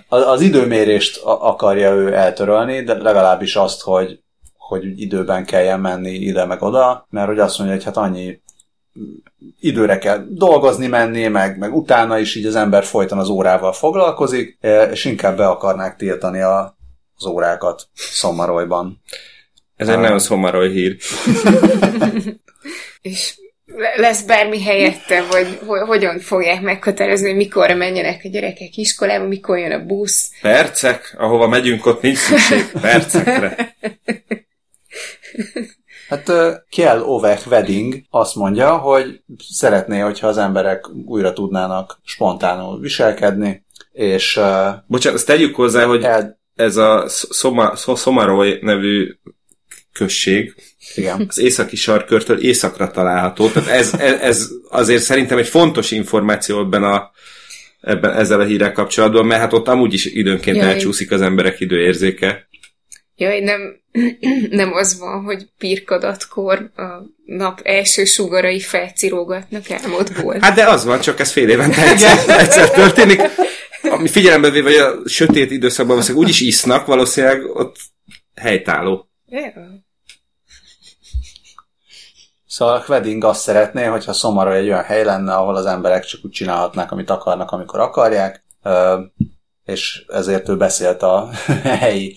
Az időmérést akarja ő eltörölni, de legalábbis azt, hogy, hogy időben kelljen menni ide meg oda, mert hogy azt mondja, hogy hát annyi időre kell dolgozni menni, meg, meg utána is így az ember folyton az órával foglalkozik, és inkább be akarnák tiltani a, az órákat Szomarolyban. Ez egy nagyon szomaroly hír. (laughs) és lesz bármi helyette, vagy hogyan fogják meghatározni, hogy mikor menjenek a gyerekek iskolába, mikor jön a busz. Percek, ahova megyünk, ott nincs szükség percekre. (laughs) (laughs) Hát Kjell Ovech Wedding azt mondja, hogy szeretné, hogyha az emberek újra tudnának spontánul viselkedni, és... Bocsánat, ezt tegyük hozzá, hogy el... ez a Szoma, Szomaroy nevű község, igen. az északi sarkörtől északra található. Tehát ez, ez, ez azért szerintem egy fontos információ ebben a ebben, ezzel a hírrel kapcsolatban, mert hát ott amúgy is időnként Jaj. elcsúszik az emberek időérzéke. Jaj, nem, nem az van, hogy pirkadatkor a nap első sugarai felcirógatnak álmodból. Hát de az van, csak ez fél évente egyszer, (laughs) egyszer történik. Ami figyelembe véve, hogy a sötét időszakban valószínűleg úgyis isznak, valószínűleg ott helytálló. Yeah. Szóval a Wedding azt szeretné, hogyha Szomara egy olyan hely lenne, ahol az emberek csak úgy csinálhatnák, amit akarnak, amikor akarják, és ezért ő beszélt a (laughs) helyi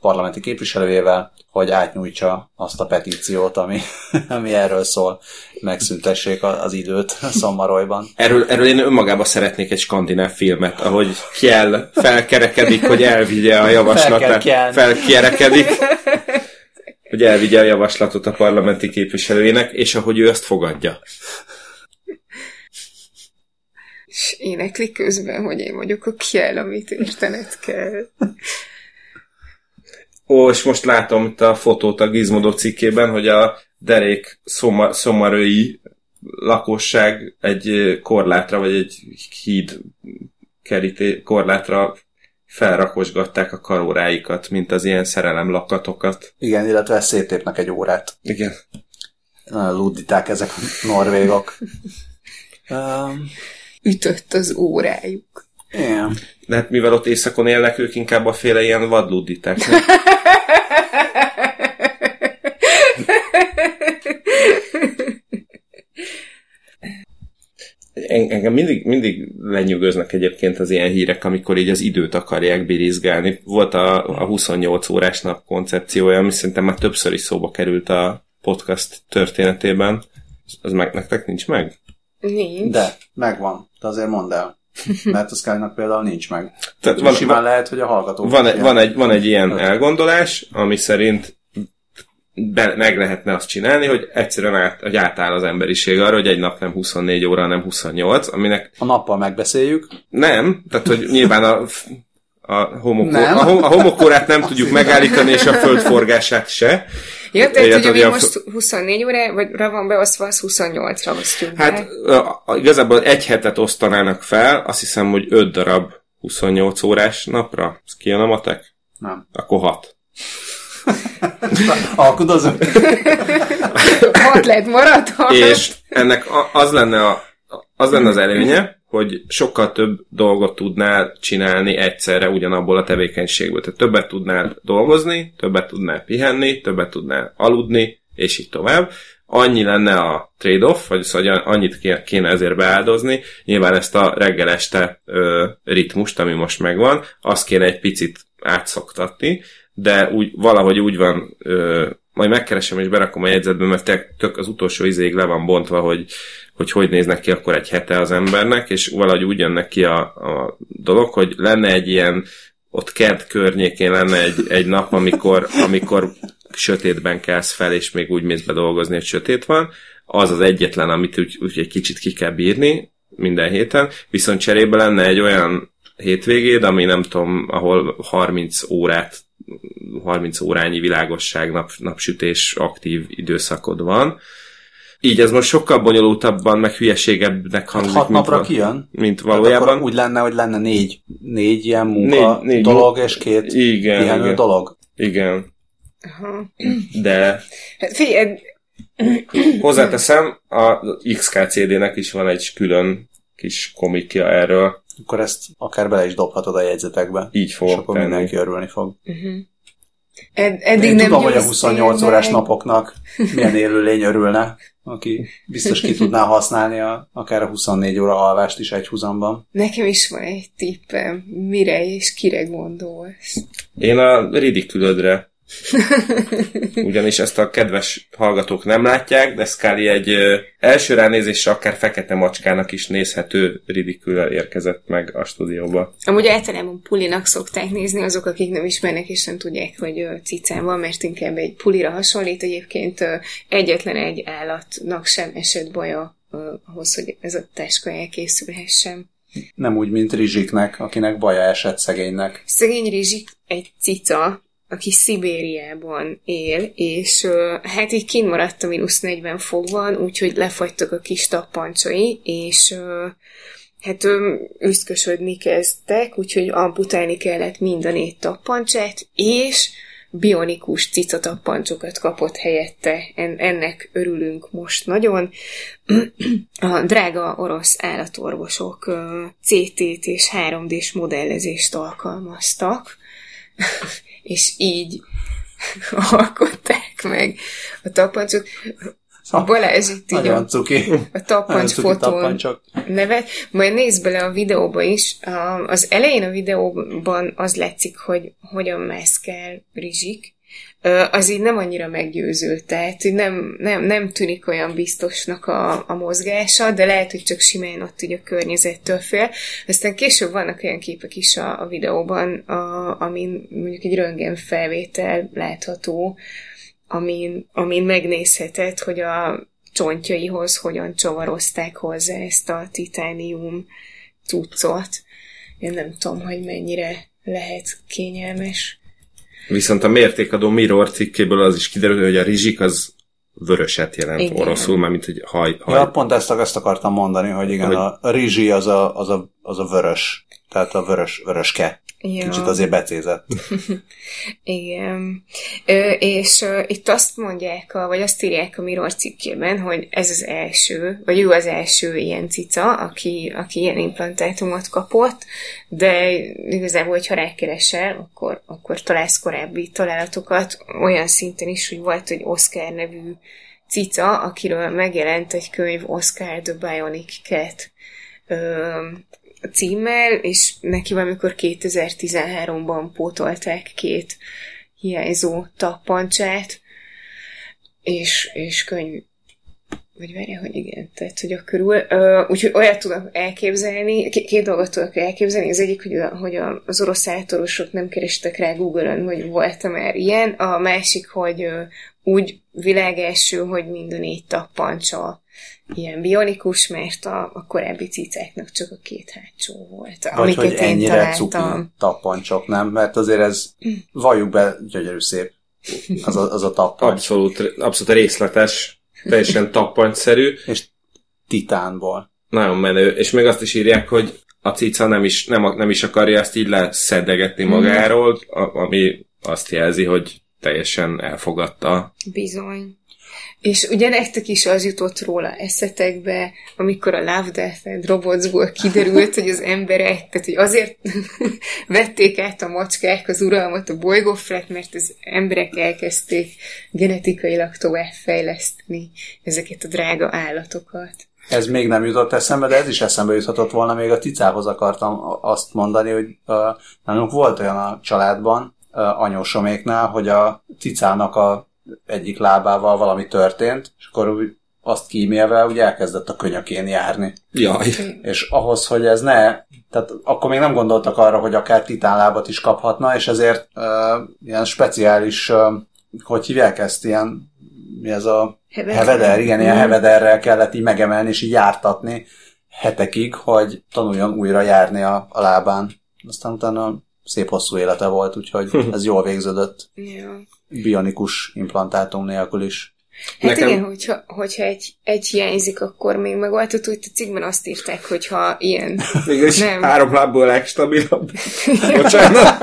parlamenti képviselőjével, hogy átnyújtsa azt a petíciót, ami, (laughs) ami erről szól, megszüntessék az időt (laughs) Szommarolyban. Erről, erről én önmagában szeretnék egy skandináv filmet, ahogy kell felkerekedik, hogy elvigye a javaslatát. Felkerekedik hogy elvigye a javaslatot a parlamenti képviselőjének, és ahogy ő azt fogadja. És énekli közben, hogy én vagyok a kiel, amit értened kell. Ó, és most látom itt a fotót a Gizmodo cikkében, hogy a derék szoma, szomarői lakosság egy korlátra, vagy egy híd keríté, korlátra felrakosgatták a karóráikat, mint az ilyen szerelem lakatokat. Igen, illetve széttépnek egy órát. Igen. Luditák ezek a norvégok. (laughs) um, Ütött az órájuk. Igen. De hát mivel ott éjszakon élnek, ők inkább a féle ilyen vadluditák. (laughs) engem mindig, mindig lenyűgöznek egyébként az ilyen hírek, amikor így az időt akarják birizgálni. Volt a, a 28 órás nap koncepciója, ami szerintem már többször is szóba került a podcast történetében. Az meg nektek nincs meg? Nincs. De, megvan. De azért mondd el. (laughs) Mert a sky például nincs meg. Tehát van, simán van, lehet, hogy a hallgatók... Van egy, van, egy, van egy ilyen elgondolás, ami szerint be, meg lehetne azt csinálni, hogy egyszerűen át, hogy átáll az emberiség arra, hogy egy nap nem 24 óra, nem 28, aminek... A nappal megbeszéljük. Nem, tehát hogy nyilván a, a, homokor, nem. a, a homokórát nem tudjuk megállítani, és a föld forgását se. Ja, tehát hogy a... most 24 óra, vagy van beosztva, az 28-ra osztjuk Hát igazából egy hetet osztanának fel, azt hiszem, hogy 5 darab 28 órás napra. Ez kijön a matek? Nem. Akkor 6. (laughs) Alkudozunk. Hat lett maradhat. És ennek az lenne, a, az lenne az előnye, hogy sokkal több dolgot tudnál csinálni egyszerre ugyanabból a tevékenységből. Tehát többet tudnál dolgozni, többet tudnál pihenni, többet tudnál aludni, és így tovább. Annyi lenne a trade-off, vagy szóval annyit kéne ezért beáldozni. Nyilván ezt a reggel-este ö, ritmust, ami most megvan, azt kéne egy picit átszoktatni, de úgy, valahogy úgy van, ö, majd megkeresem és berakom a jegyzetbe, mert tök az utolsó izéig le van bontva, hogy, hogy hogy néznek ki akkor egy hete az embernek, és valahogy úgy jönnek ki a, a dolog, hogy lenne egy ilyen, ott kert környékén lenne egy, egy nap, amikor, amikor sötétben kelsz fel, és még úgy mész be dolgozni, hogy sötét van, az az egyetlen, amit úgy, úgy egy kicsit ki kell bírni minden héten, viszont cserébe lenne egy olyan hétvégéd, ami nem tudom, ahol 30 órát 30 órányi világosság, nap, napsütés aktív időszakod van. Így ez most sokkal bonyolultabban, meg hülyeségebbnek hangzik, hát hat napra mint, kijön? mint valójában. Hát úgy lenne, hogy lenne négy, négy ilyen munka négy, négy dolog, és két igen, pihenő igen. dolog. Igen. De... Hát figyelj, Hozzáteszem, a XKCD-nek is van egy külön kis komikja erről. Akkor ezt akár bele is dobhatod a jegyzetekbe. Így És fogok akkor tenni. mindenki örülni fog. Uh-huh. Ed- eddig Én nem tudom, hogy a győztél 28 órás meg. napoknak (laughs) milyen élőlény örülne, aki biztos ki tudná használni a, akár a 24 óra alvást is egy húzamban. Nekem is van egy tippem, mire és kire gondolsz. Én a ridikülödre. (laughs) Ugyanis ezt a kedves hallgatók nem látják, de Scully egy ö, első ránézésre akár fekete macskának is nézhető ridikülel érkezett meg a stúdióba. Amúgy általában pulinak szokták nézni azok, akik nem ismernek és nem tudják, hogy ö, cicán van, mert inkább egy pulira hasonlít. Egyébként ö, egyetlen egy állatnak sem esett baja ö, ahhoz, hogy ez a táska elkészülhessen. Nem úgy, mint Rizsiknek, akinek baja esett szegénynek. Szegény Rizsik egy cica, aki Szibériában él, és hát így kint a mínusz 40 fokban, úgyhogy lefagytak a kis tappancsai, és hát üszkösödni kezdtek, úgyhogy amputálni kellett mind a négy tappancsát, és bionikus cicatappancsokat kapott helyette. En- ennek örülünk most nagyon. A drága orosz állatorvosok CT-t és 3D-s modellezést alkalmaztak, és így (laughs) alkották meg a tappancsot. Balázs itt így a, a tappancs fotón nevet, majd nézd bele a videóba is. A- Az elején a videóban az látszik, hogy hogyan mászkál Rizsik. Az így nem annyira meggyőző, tehát nem, nem, nem tűnik olyan biztosnak a, a mozgása, de lehet, hogy csak simán ott így a környezettől fél. Aztán később vannak olyan képek is a, a videóban, a, amin mondjuk egy röntgen felvétel látható, amin, amin megnézheted, hogy a csontjaihoz hogyan csavarozták hozzá ezt a titánium cuccot. Én nem tudom, hogy mennyire lehet kényelmes. Viszont a mértékadó Mirror cikkéből az is kiderül, hogy a rizsik az vöröset jelent Igen. oroszul, mert mint hogy haj, haj. Ja, pont ezt, ezt akartam mondani, hogy igen, Hogy- a, a rizsi az a, az, a, az a vörös. Tehát a vörös, vöröske. Ja. Kicsit azért becézett. (laughs) Igen. Ö, és ö, itt azt mondják, a, vagy azt írják a Mirror cikkében, hogy ez az első, vagy ő az első ilyen cica, aki, aki ilyen implantátumot kapott, de igazából, hogyha rákeresel, akkor, akkor találsz korábbi találatokat, olyan szinten is, hogy volt egy Oscar nevű cica, akiről megjelent egy könyv Oscar the Bionic Cat címmel, és neki valamikor 2013-ban pótolták két hiányzó tappancsát, és, és könyv, vagy várja, hogy igen, tehát, hogy a körül. Ö, úgyhogy olyat tudok elképzelni, két dolgot tudok elképzelni. Az egyik, hogy, a, hogy az orosz átorosok nem kerestek rá Google-ön, hogy volt-e már ilyen. A másik, hogy úgy világelső, hogy mind a négy tappancsa ilyen bionikus, mert a, a korábbi cicáknak csak a két hátsó volt, Vagy amiket hogy én ennyire cuki találtam. tappancsok, nem? Mert azért ez, valljuk be, gyönyörű szép. Az a, az a tappancs. Abszolút, abszolút részletes, teljesen tappancszerű, (laughs) És titánból. nagyon menő, és még azt is írják, hogy a cica nem is, nem, nem is akarja ezt így leszedegetni magáról, a, ami azt jelzi, hogy teljesen elfogadta. Bizony. És ugye nektek is az jutott róla eszetekbe, amikor a Love, Death and Robotsból kiderült, hogy az emberek, tehát hogy azért (laughs) vették át a macskák az uralmat a bolygó felett, mert az emberek elkezdték genetikailag továbbfejleszteni ezeket a drága állatokat. Ez még nem jutott eszembe, de ez is eszembe juthatott volna, még a ticához akartam azt mondani, hogy uh, nálunk volt olyan a családban, anyósoméknál, hogy a cicának a egyik lábával valami történt, és akkor úgy azt kímélve úgy elkezdett a könyökén járni. Jaj. És ahhoz, hogy ez ne, tehát akkor még nem gondoltak arra, hogy akár titánlábat is kaphatna, és ezért uh, ilyen speciális, uh, hogy hívják ezt, ilyen, mi ez a Heveder. heveder, igen, ilyen hevederrel kellett így megemelni, és így jártatni hetekig, hogy tanuljon újra járni a, a lábán. Aztán utána szép hosszú élete volt, úgyhogy ez jól végződött Ja. bionikus implantátum nélkül is. Hát Nekem- igen, hogyha, hogyha egy, egy hiányzik, akkor még megoldható, hogy a cikkben azt írták, hogyha ilyen Mégis Nem. három lábból legstabilabb. (laughs) Bocsánat. (laughs)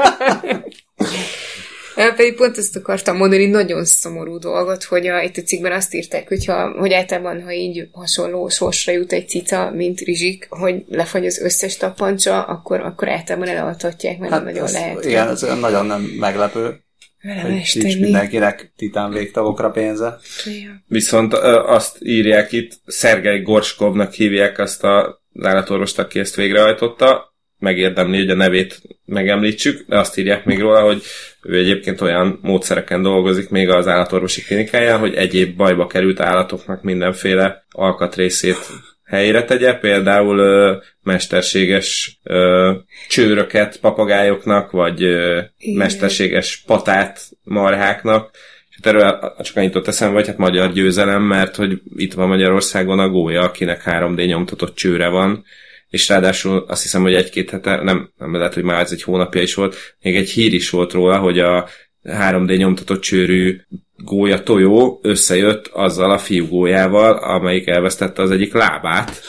Pedig pont ezt akartam mondani, nagyon szomorú dolgot, hogy a, itt a cikkben azt írták, hogyha, hogy általában, ha így hasonló sorsra jut egy cica, mint Rizsik, hogy lefagy az összes tapancsa, akkor, akkor általában elaltatják, mert hát nem nagyon ez, lehet. Igen, ez nagyon nem meglepő. Vele hogy nincs mindenkinek titán végtagokra pénze. Ja. Viszont ö, azt írják itt, Szergej Gorskovnak hívják azt a az állatorvost, aki ezt végrehajtotta, megérdemli, hogy a nevét megemlítsük, de azt írják még róla, hogy ő egyébként olyan módszereken dolgozik még az állatorvosi klinikáján, hogy egyéb bajba került állatoknak mindenféle alkatrészét helyre tegye, például ö, mesterséges ö, csőröket papagájoknak, vagy ö, Igen. mesterséges patát marháknak, hát erről csak annyit jutott eszembe, hogy hát magyar győzelem, mert hogy itt van Magyarországon a gólya, akinek 3D nyomtatott csőre van, és ráadásul azt hiszem, hogy egy-két hete, nem, nem lehet, hogy már ez egy hónapja is volt, még egy hír is volt róla, hogy a 3D nyomtatott csőrű gólya tojó összejött azzal a fiú gólyával, amelyik elvesztette az egyik lábát,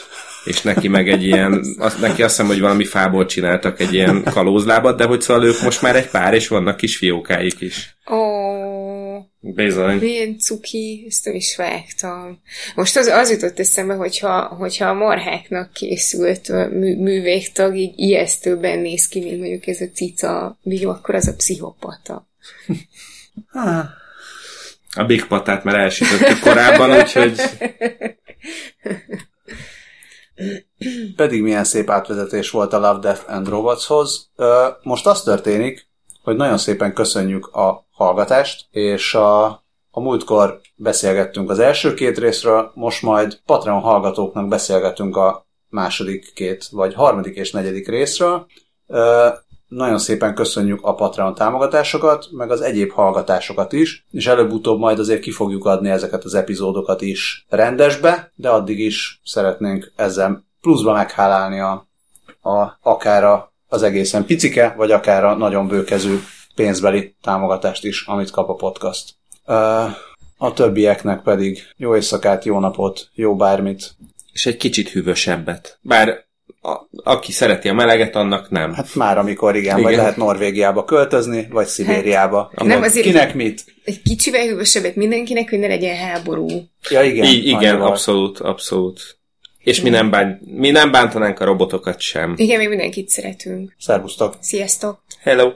és neki meg egy ilyen, az, neki azt hiszem, hogy valami fából csináltak egy ilyen kalózlábat, de hogy szóval ők most már egy pár, és vannak kis fiókáik is. Ó, Bizony. milyen cuki, ezt nem is vágtam. Most az, az jutott eszembe, hogyha, hogyha a marháknak készült mű, művégtag így ijesztőben néz ki, mint mondjuk ez a cica jó, akkor az a pszichopata. (laughs) A Big Patát már elsütöttük korábban, úgyhogy (laughs) Pedig milyen szép átvezetés volt a Love, Death and Robotshoz. Most az történik, hogy nagyon szépen köszönjük a hallgatást, és a, a múltkor beszélgettünk az első két részről, most majd Patreon hallgatóknak beszélgetünk a második két, vagy harmadik és negyedik részről. Nagyon szépen köszönjük a Patreon támogatásokat, meg az egyéb hallgatásokat is, és előbb-utóbb majd azért ki fogjuk adni ezeket az epizódokat is rendesbe, de addig is szeretnénk ezzel pluszba meghálálni a, a, akár a, az egészen picike, vagy akár a nagyon bőkezű pénzbeli támogatást is, amit kap a podcast. A többieknek pedig jó éjszakát, jó napot, jó bármit. és egy kicsit hűvösebbet. Bár a, aki szereti a meleget, annak nem. Hát már amikor igen, igen. vagy lehet Norvégiába költözni, vagy Szibériába. Nem, Kinek, azért- kinek mit? Egy kicsivel hűvösebbet mindenkinek, hogy ne legyen háború. Ja igen. I- igen, annyival. abszolút, abszolút. És mi nem, bán, mi nem bántanánk a robotokat sem. Igen, még mindenkit szeretünk. Szervusztok! Sziasztok! Hello!